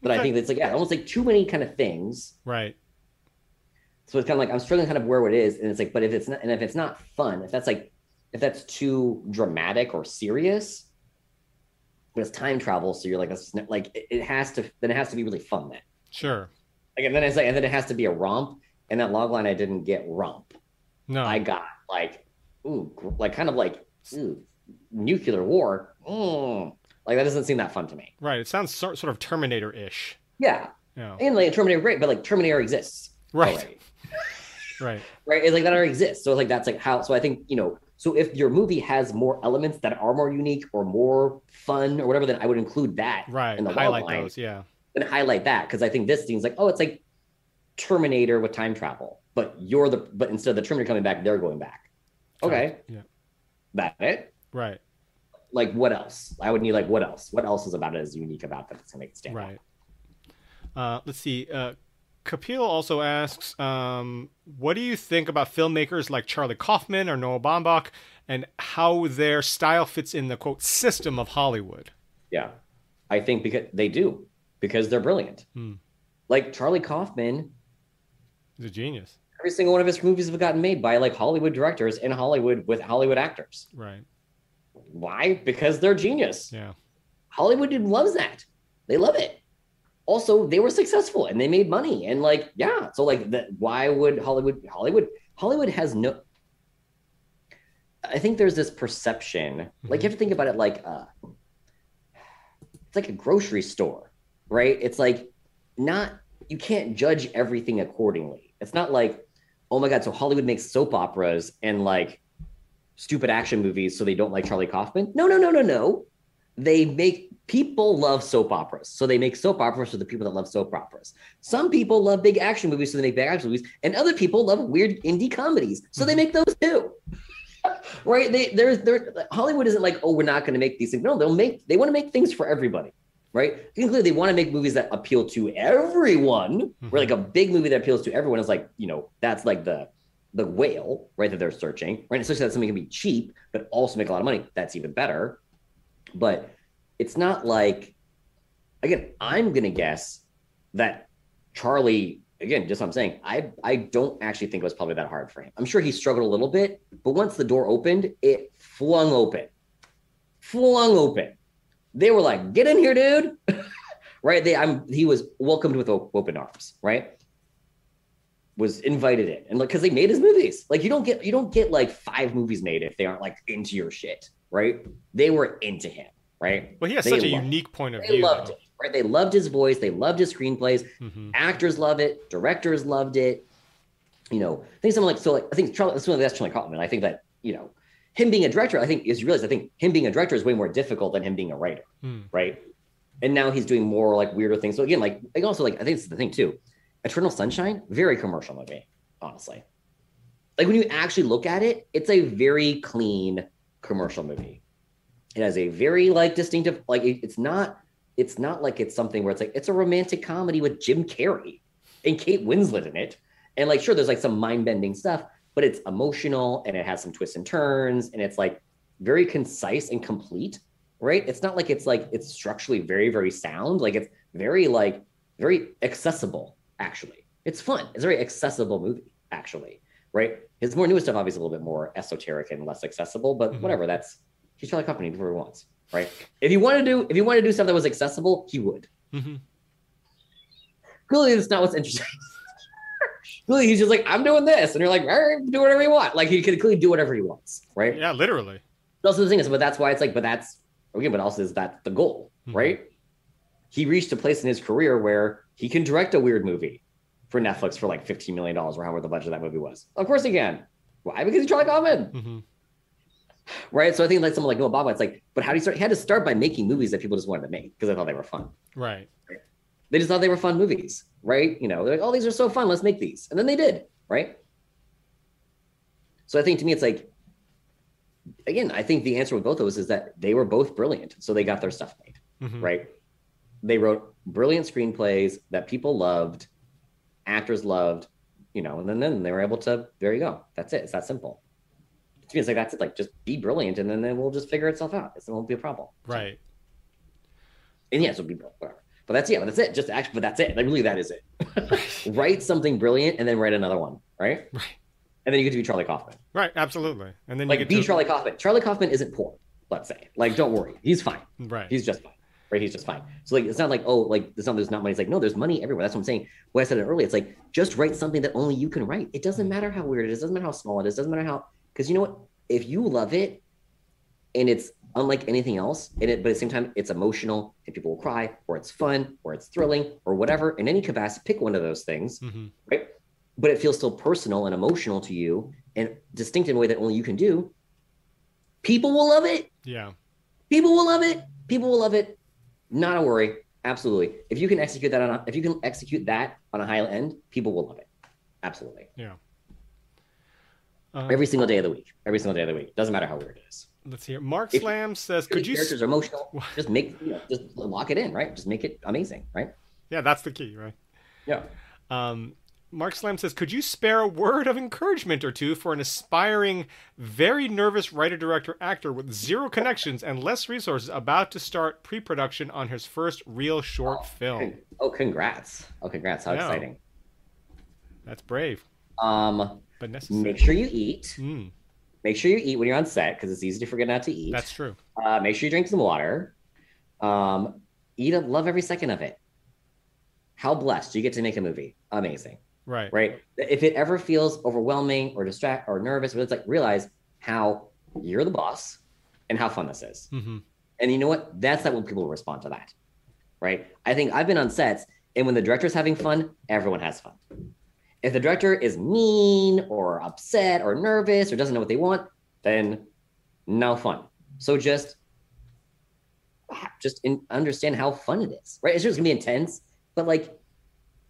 But I think it's like yeah, almost like too many kind of things Right. so it's kind of like I'm struggling kind of where it is, and it's like, but if it's not, and if it's not fun, if that's like, if that's too dramatic or serious, but it's time travel, so you're like, that's not, like it, it has to, then it has to be really fun. Then Sure. Like, and then it's like, and then it has to be a romp. And that log line, I didn't get romp. No. I got like, ooh, like kind of like ooh, nuclear war. Mm. Like that doesn't seem that fun to me. right. It sounds sort, sort of Terminator ish. Yeah, Yeah. and like Terminator, great, but like Terminator exists. Right. Right. right? It's like that already exists. So like that's like how. So I think you know. So if your movie has more elements that are more unique or more fun or whatever, then I would include that Right. in the Highlight line those. Yeah. and highlight that because I think this seems like oh, it's like Terminator with time travel, but you're the but instead of the Terminator coming back, they're going back. Okay, Yeah. that it. Right. Like what else? I would need like what else? What else is about it is unique about that that's gonna make it stand out? Right. Uh, let's see. Uh, Kapil also asks, um, what do you think about filmmakers like Charlie Kaufman or Noah Baumbach and how their style fits in the quote system of Hollywood? Yeah, I think because they do because they're brilliant. Hmm. Like Charlie Kaufman, He's a genius. every single one of his movies have gotten made by like Hollywood directors in Hollywood with Hollywood actors. Right. Why? Because they're genius. Yeah. Hollywood loves that. They love it. Also, they were successful and they made money. And like, yeah. So like that why would Hollywood Hollywood Hollywood has no I think there's this perception, like you have to think about it like uh it's like a grocery store, right? It's like not you can't judge everything accordingly. It's not like, oh my god, so Hollywood makes soap operas and like stupid action movies so they don't like Charlie Kaufman. No, no, no, no, no. They make people love soap operas. So they make soap operas for the people that love soap operas. Some people love big action movies, so they make big action movies. And other people love weird indie comedies. So they mm-hmm. make those too. right? They there's there Hollywood isn't like, oh, we're not gonna make these things. No, they'll make they want to make things for everybody. Right? Clearly they want to make movies that appeal to everyone. Where mm-hmm. like a big movie that appeals to everyone is like, you know, that's like the the whale, right? That they're searching, right? Especially that something can be cheap, but also make a lot of money. That's even better. But it's not like, again, I'm gonna guess that Charlie, again, just what I'm saying, I I don't actually think it was probably that hard for him. I'm sure he struggled a little bit, but once the door opened, it flung open. Flung open. They were like, get in here, dude. right? They I'm he was welcomed with open arms, right? Was invited in. And like because they made his movies. Like you don't get you don't get like five movies made if they aren't like into your shit right? They were into him right? Well, he has They such a loved- unique point of they view. loved it right? They loved his voice. They loved his screenplays. Hmm actors love it. Directors loved it. You know i think someone like so like i think charlie that's one of that's charlie Kaufman. i think that you know him being a director i think is you realize i think him being a director is way more difficult than him being a writer Hmm. right? And now he's doing more like weirder things. So again like like also like i think it's the thing too eternal sunshine very commercial movie honestly. Like when you actually look at it it's a very clean commercial movie. It has a very like distinctive like it- it's not it's not like it's something where it's like it's a romantic comedy with jim carrey and kate winslet in it. And like sure there's like some mind-bending stuff but it's emotional and it has some twists and turns and it's like very concise and complete right? It's not like it's like it's structurally very very sound. Like it's very like very accessible actually it's fun it's a very accessible movie actually right his more newest stuff obviously a little bit more esoteric and less accessible but Mhm. whatever that's he's Charlie do whatever he wants right if you want to do if you want to do stuff that was accessible he would Mm-hmm. clearly that's not what's interesting clearly he's just like i'm doing this and you're like all right do whatever you want like he could clearly do whatever he wants right Yeah, literally. But also the thing is, but that's why it's like, but that's again, but also is that the goal, Mhm. right? He reached a place in his career where he can direct a weird movie for Netflix for like $15 million or however the budget of that movie was. Of course he can. Why? Because he's Charlie Kaufman, hmm right? So I think like someone like Noah Baumbach, it's like, but how do you start? He had to start by making movies that people just wanted to make because they thought they were fun. Right. They just thought they were fun movies, right? You know, they're like, oh, these are so fun. Let's make these. And then they did, right? So I think to me, it's like, again, I think the answer with both of those is that they were both brilliant. So they got their stuff made, hmm right? They wrote brilliant screenplays that people loved, actors loved, you know, and then, then they were able to, there you go. That's it. It's that simple. To me, it's like, that's it. Like, just be brilliant and then, then we'll just figure itself out. It won't be a problem. Right. And yes, it'll be. Whatever. But that's yeah, but that's it. Just actually, but that's it. Like really, that is it. write something brilliant and then write another one, right? Right. And then you get to be Charlie Kaufman. Right. Absolutely. And then you Like be to Charlie Kaufman. Charlie Kaufman isn't poor. Let's say. Like, don't worry, he's fine. Right. He's just fine. Right? He's just fine. So like, it's not like, oh, like there's not there's not money. It's like, no, there's money everywhere. That's what I'm saying. What I said it earlier, it's like just write something that only you can write. It doesn't matter how weird it is. Doesn't matter how small it is. Doesn't matter how because you know what? If you love it, and it's unlike anything else, and it but at the same time it's emotional and people will cry, or it's fun, or it's thrilling, or whatever. In any capacity, pick one of those things, Mm-hmm. right? But it feels still personal and emotional to you and distinct in a way that only you can do. People will love it. Yeah. People will love it. People will love it. Not a worry. Absolutely. If you can execute that on a, if you can execute that on a high end, people will love it. Absolutely. Yeah. Uh, Every single day of the week. Every single day of the week. Doesn't matter how weird it is. let's hear. Mark If- Slam says, "Could you?" characters are emotional? Just make you know, just lock it in, right? Just make it amazing, right? Yeah, that's the key, right? Yeah. Um, Mark Slam says, "Could you spare a word of encouragement or two for an aspiring, very nervous writer, director, actor with zero connections and less resources, about to start pre-production on his first real short film? Oh, congrats. Oh, congrats. How exciting. That's brave, Um, but necessary. make sure you eat. Mm, Make sure you eat when you're on set because it's easy to forget not to eat. that's true. Uh, make sure you drink some water. Um, eat up, love every second of it. How blessed you get to make a movie. Amazing, Right. right? If it ever feels overwhelming or distract or nervous, but it's like realize how you're the boss and how fun this is. hmm And you know what? That's not when people respond to that, right? I think I've been on sets, and when the director's having fun, everyone has fun. If the director is mean or upset or nervous or doesn't know what they want, then no fun. So just just in, understand how fun it is, right? It's just gonna be intense, but like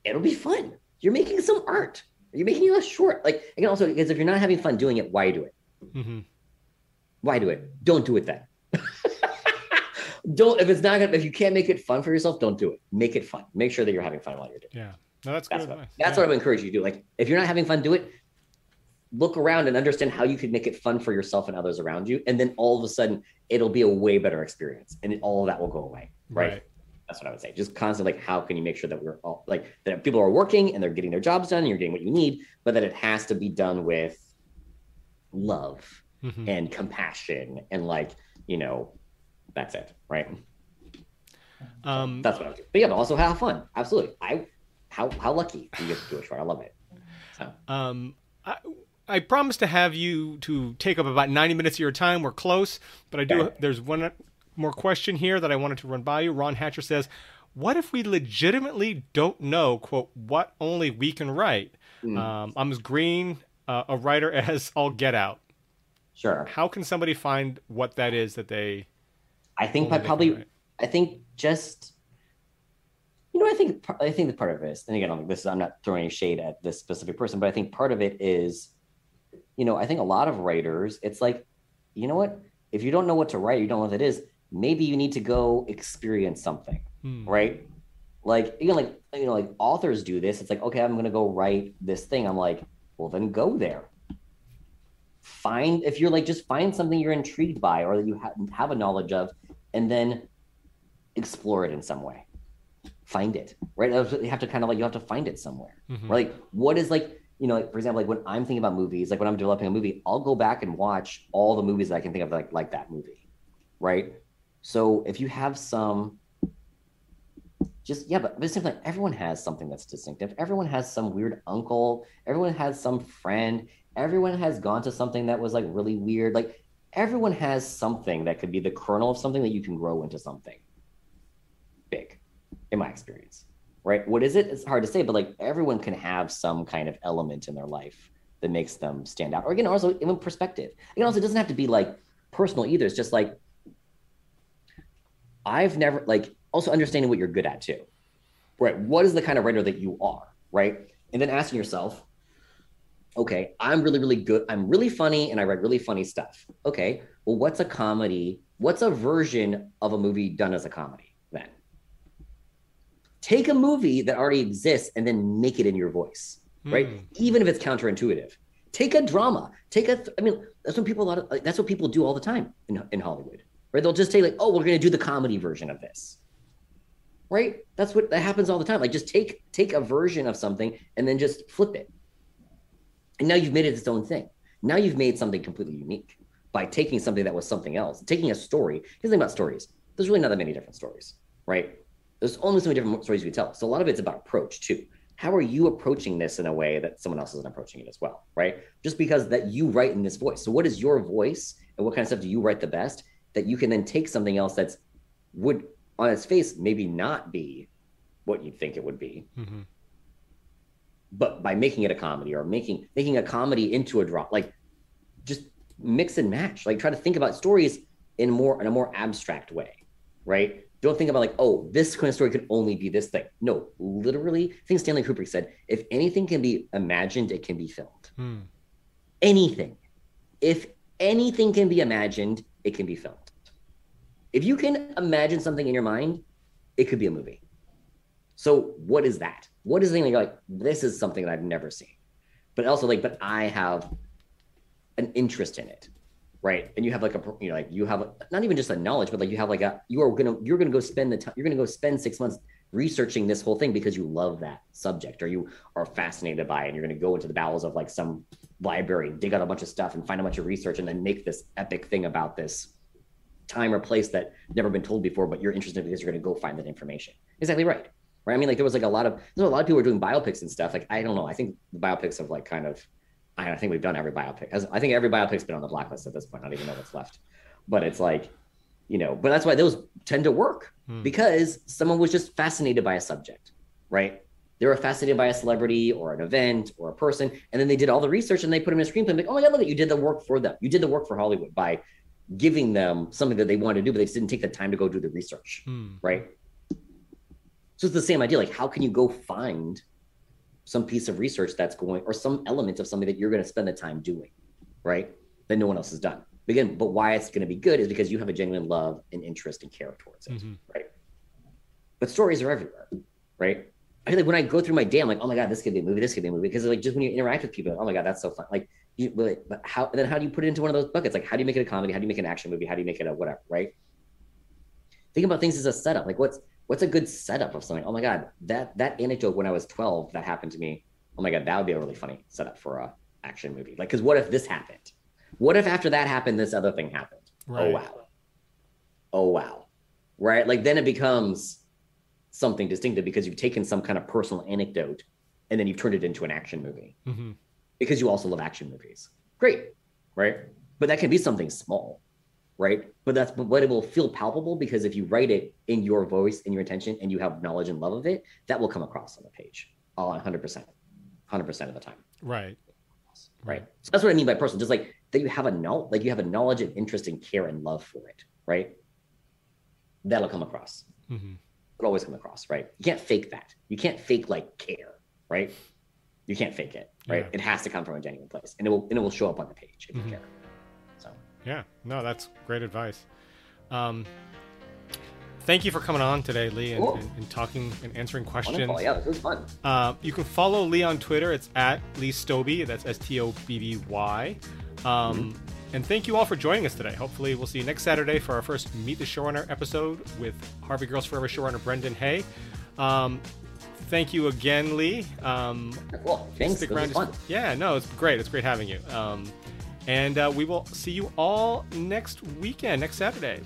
it'll be fun. You're making some art. You're making a short. Like again, also because if you're not having fun doing it, why do it? hmm Why do it? Don't do it then. don't if it's not gonna if you can't make it fun for yourself, don't do it. Make it fun. Make sure that you're having fun while you're doing it. Yeah. No, that's good That's what that's yeah. what I would encourage you to do. Like if you're not having fun, do it. Look around and understand how you could make it fun for yourself and others around you. And then all of a sudden it'll be a way better experience. And all of that will go away. Right. Right. That's what I would say. Just constantly like how can you make sure that we're all like that people are working and they're getting their jobs done and you're getting what you need, but that it has to be done with love Mhm. and compassion and like, you know, that's it. Right. Um, That's what I would do. But yeah, but also have fun. Absolutely. I how how lucky you get to do a short. I love it. So Um, I, I promised to have you to take up about 90 minutes of your time. We're close, but I do. There's one more question here that I wanted to run by you. Ron Hatcher says, "What if we legitimately don't know quote what only we can write?" Mm. Um, I'm as green uh, a writer as all get out. sure. How can somebody find what that is that they? I think only but they can probably? I think just you know I think I think the part of it is and again I'm- this is, I'm not throwing any shade at this specific person but I think part of it is you know I think a lot of writers it's like you know what if you don't know what to write you don't know what it is maybe you need to go experience something Hmm. right? Like even like you know, like authors do this. It's like, okay, I'm gonna go write this thing. I'm like, well, then go there. Find if you're like, just find something you're intrigued by or that you ha- have a knowledge of, and then explore it in some way. Find it, right? You have to kind of like you have to find it somewhere. Mhm. Right? Like, what is like, you know, like for example, like when I'm thinking about movies, like when I'm developing a movie, I'll go back and watch all the movies that I can think of like like that movie. Right? So if you have some just yeah, but at the everyone has something that's distinctive. Everyone has some weird uncle, everyone has some friend, everyone has gone to something that was like really weird. Like everyone has something that could be the kernel of something that you can grow into something big, in my experience right? What is it? It's hard to say, but like everyone can have some kind of element in their life that makes them stand out. Or again, also even perspective. Again, also it doesn't have to be like personal either. It's just like I've never like also understanding what you're good at too. Right. What is the kind of writer that you are? Right. And then asking yourself, okay, I'm really, really good. I'm really funny and I write really funny stuff. Okay. Well, what's a comedy? What's a version of a movie done as a comedy then? take a movie that already exists and then make it in your voice, right? Hmm. Even if it's counterintuitive. Take a drama. Take a. I mean, that's what people a lot of. Like, that's what people do all the time in in Hollywood, right? They'll just say like, "Oh, we're going to do the comedy version of this," right? That's what that happens all the time. Like, just take take a version of something and then just flip it, and now you've made it its own thing. Now you've made something completely unique by taking something that was something else, taking a story. Here's the thing about stories: there's really not that many different stories right? There's only so many different stories we tell. So a lot of it's about approach too. How are you approaching this in a way that someone else isn't approaching it as well, right? Just because that you write in this voice. So what is your voice and what kind of stuff do you write the best that you can then take something else that's would on its face maybe not be what you'd think it would be. Mm-hmm. But by making it a comedy or making making a comedy into a drama, like just mix and match. Like try to think about stories in more in a more abstract way, right? Don't think about like, oh, this kind of story could only be this thing. No, literally, I think Stanley Kubrick said, if anything can be imagined, it can be filmed. Hmm. Anything. If anything can be imagined, it can be filmed. If you can imagine something in your mind, it could be a movie. So what is that? What is the thing that you're like, this is something that I've never seen? But also like, but I have an interest in it right and you have like a you know like you have not even just a knowledge but like you have like a you are gonna you're gonna go spend the time you're gonna go spend six months researching this whole thing because you love that subject or you are fascinated by it and you're gonna go into the bowels of like some library dig out a bunch of stuff and find a bunch of research and then make this epic thing about this time or place that never been told before but you're interested because you're gonna go find that information exactly right right i mean like there was like a lot of there's a lot of people are doing biopics and stuff like i don't know i think the biopics have like kind of I think we've done every biopic. I think every biopic's been on the Black List at this point. I don't even know what's left. But it's like, you know, but that's why those tend to work hmm. because someone was just fascinated by a subject, right? They were fascinated by a celebrity or an event or a person, and then they did all the research and they put them in a screenplay. Like, oh my god, look at you did the work for them. You did the work for Hollywood by giving them something that they wanted to do, but they just didn't take the time to go do the research, hmm. right? So it's the same idea. Like, how can you go find some piece of research that's going or some element of something that you're going to spend the time doing right that no one else has done again but why it's going to be good is because you have a genuine love and interest and care towards it mm-hmm. right but stories are everywhere right I feel like when I go through my day, I'm like, oh my god, this could be a movie, this could be a movie, because like just when you interact with people, oh my god, that's so fun. Like, you, but, but how? Then how do you put it into one of those buckets? Like, how do you make it a comedy? How do you make an action movie? How do you make it a whatever? Right? Think about things as a setup. Like, what's what's a good setup of something? Oh my god, that that anecdote when I was 12 that happened to me. Oh my god, that would be a really funny setup for a action movie. Like, because what if this happened? What if after that happened, this other thing happened? Oh, right. Oh wow. Oh wow. Right? Like then it becomes something distinctive because you've taken some kind of personal anecdote and then you've turned it into an action movie. Mm-hmm. Because you also love action movies. Great. Right. But that can be something small right? But that's but it will feel palpable because if you write it in your voice and your intention and you have knowledge and love of it, that will come across on the page. All 100%. 100% of the time. Right. Right. So that's what I mean by personal. Just like that you have a knowledge, like you have a knowledge and interest and care and love for it, right? That'll come across. Mm-hmm. It'll always come across, right? You can't fake that. You can't fake like care, right? You can't fake it, right? Yeah. It has to come from a genuine place, and it will and it will show up on the page if mm-hmm. you care. So Yeah, no, that's great advice. Um, thank you for coming on today, Lee, and, and, and talking and answering questions. Wonderful. Yeah, this was fun. Uh, you can follow Lee on Twitter. It's at Lee Stobby. That's S T O B B Y. Um, mm-hmm. And thank you all for joining us today. Hopefully, we'll see you next Saturday for our first Meet the Showrunner episode with Harvey Girls Forever showrunner Brendan Hay. Um, thank you again, Lee. Um, cool. Thanks. Stick around. Yeah, no, it's great. It's great having you. Um, and uh, we will see you all next weekend, next Saturday.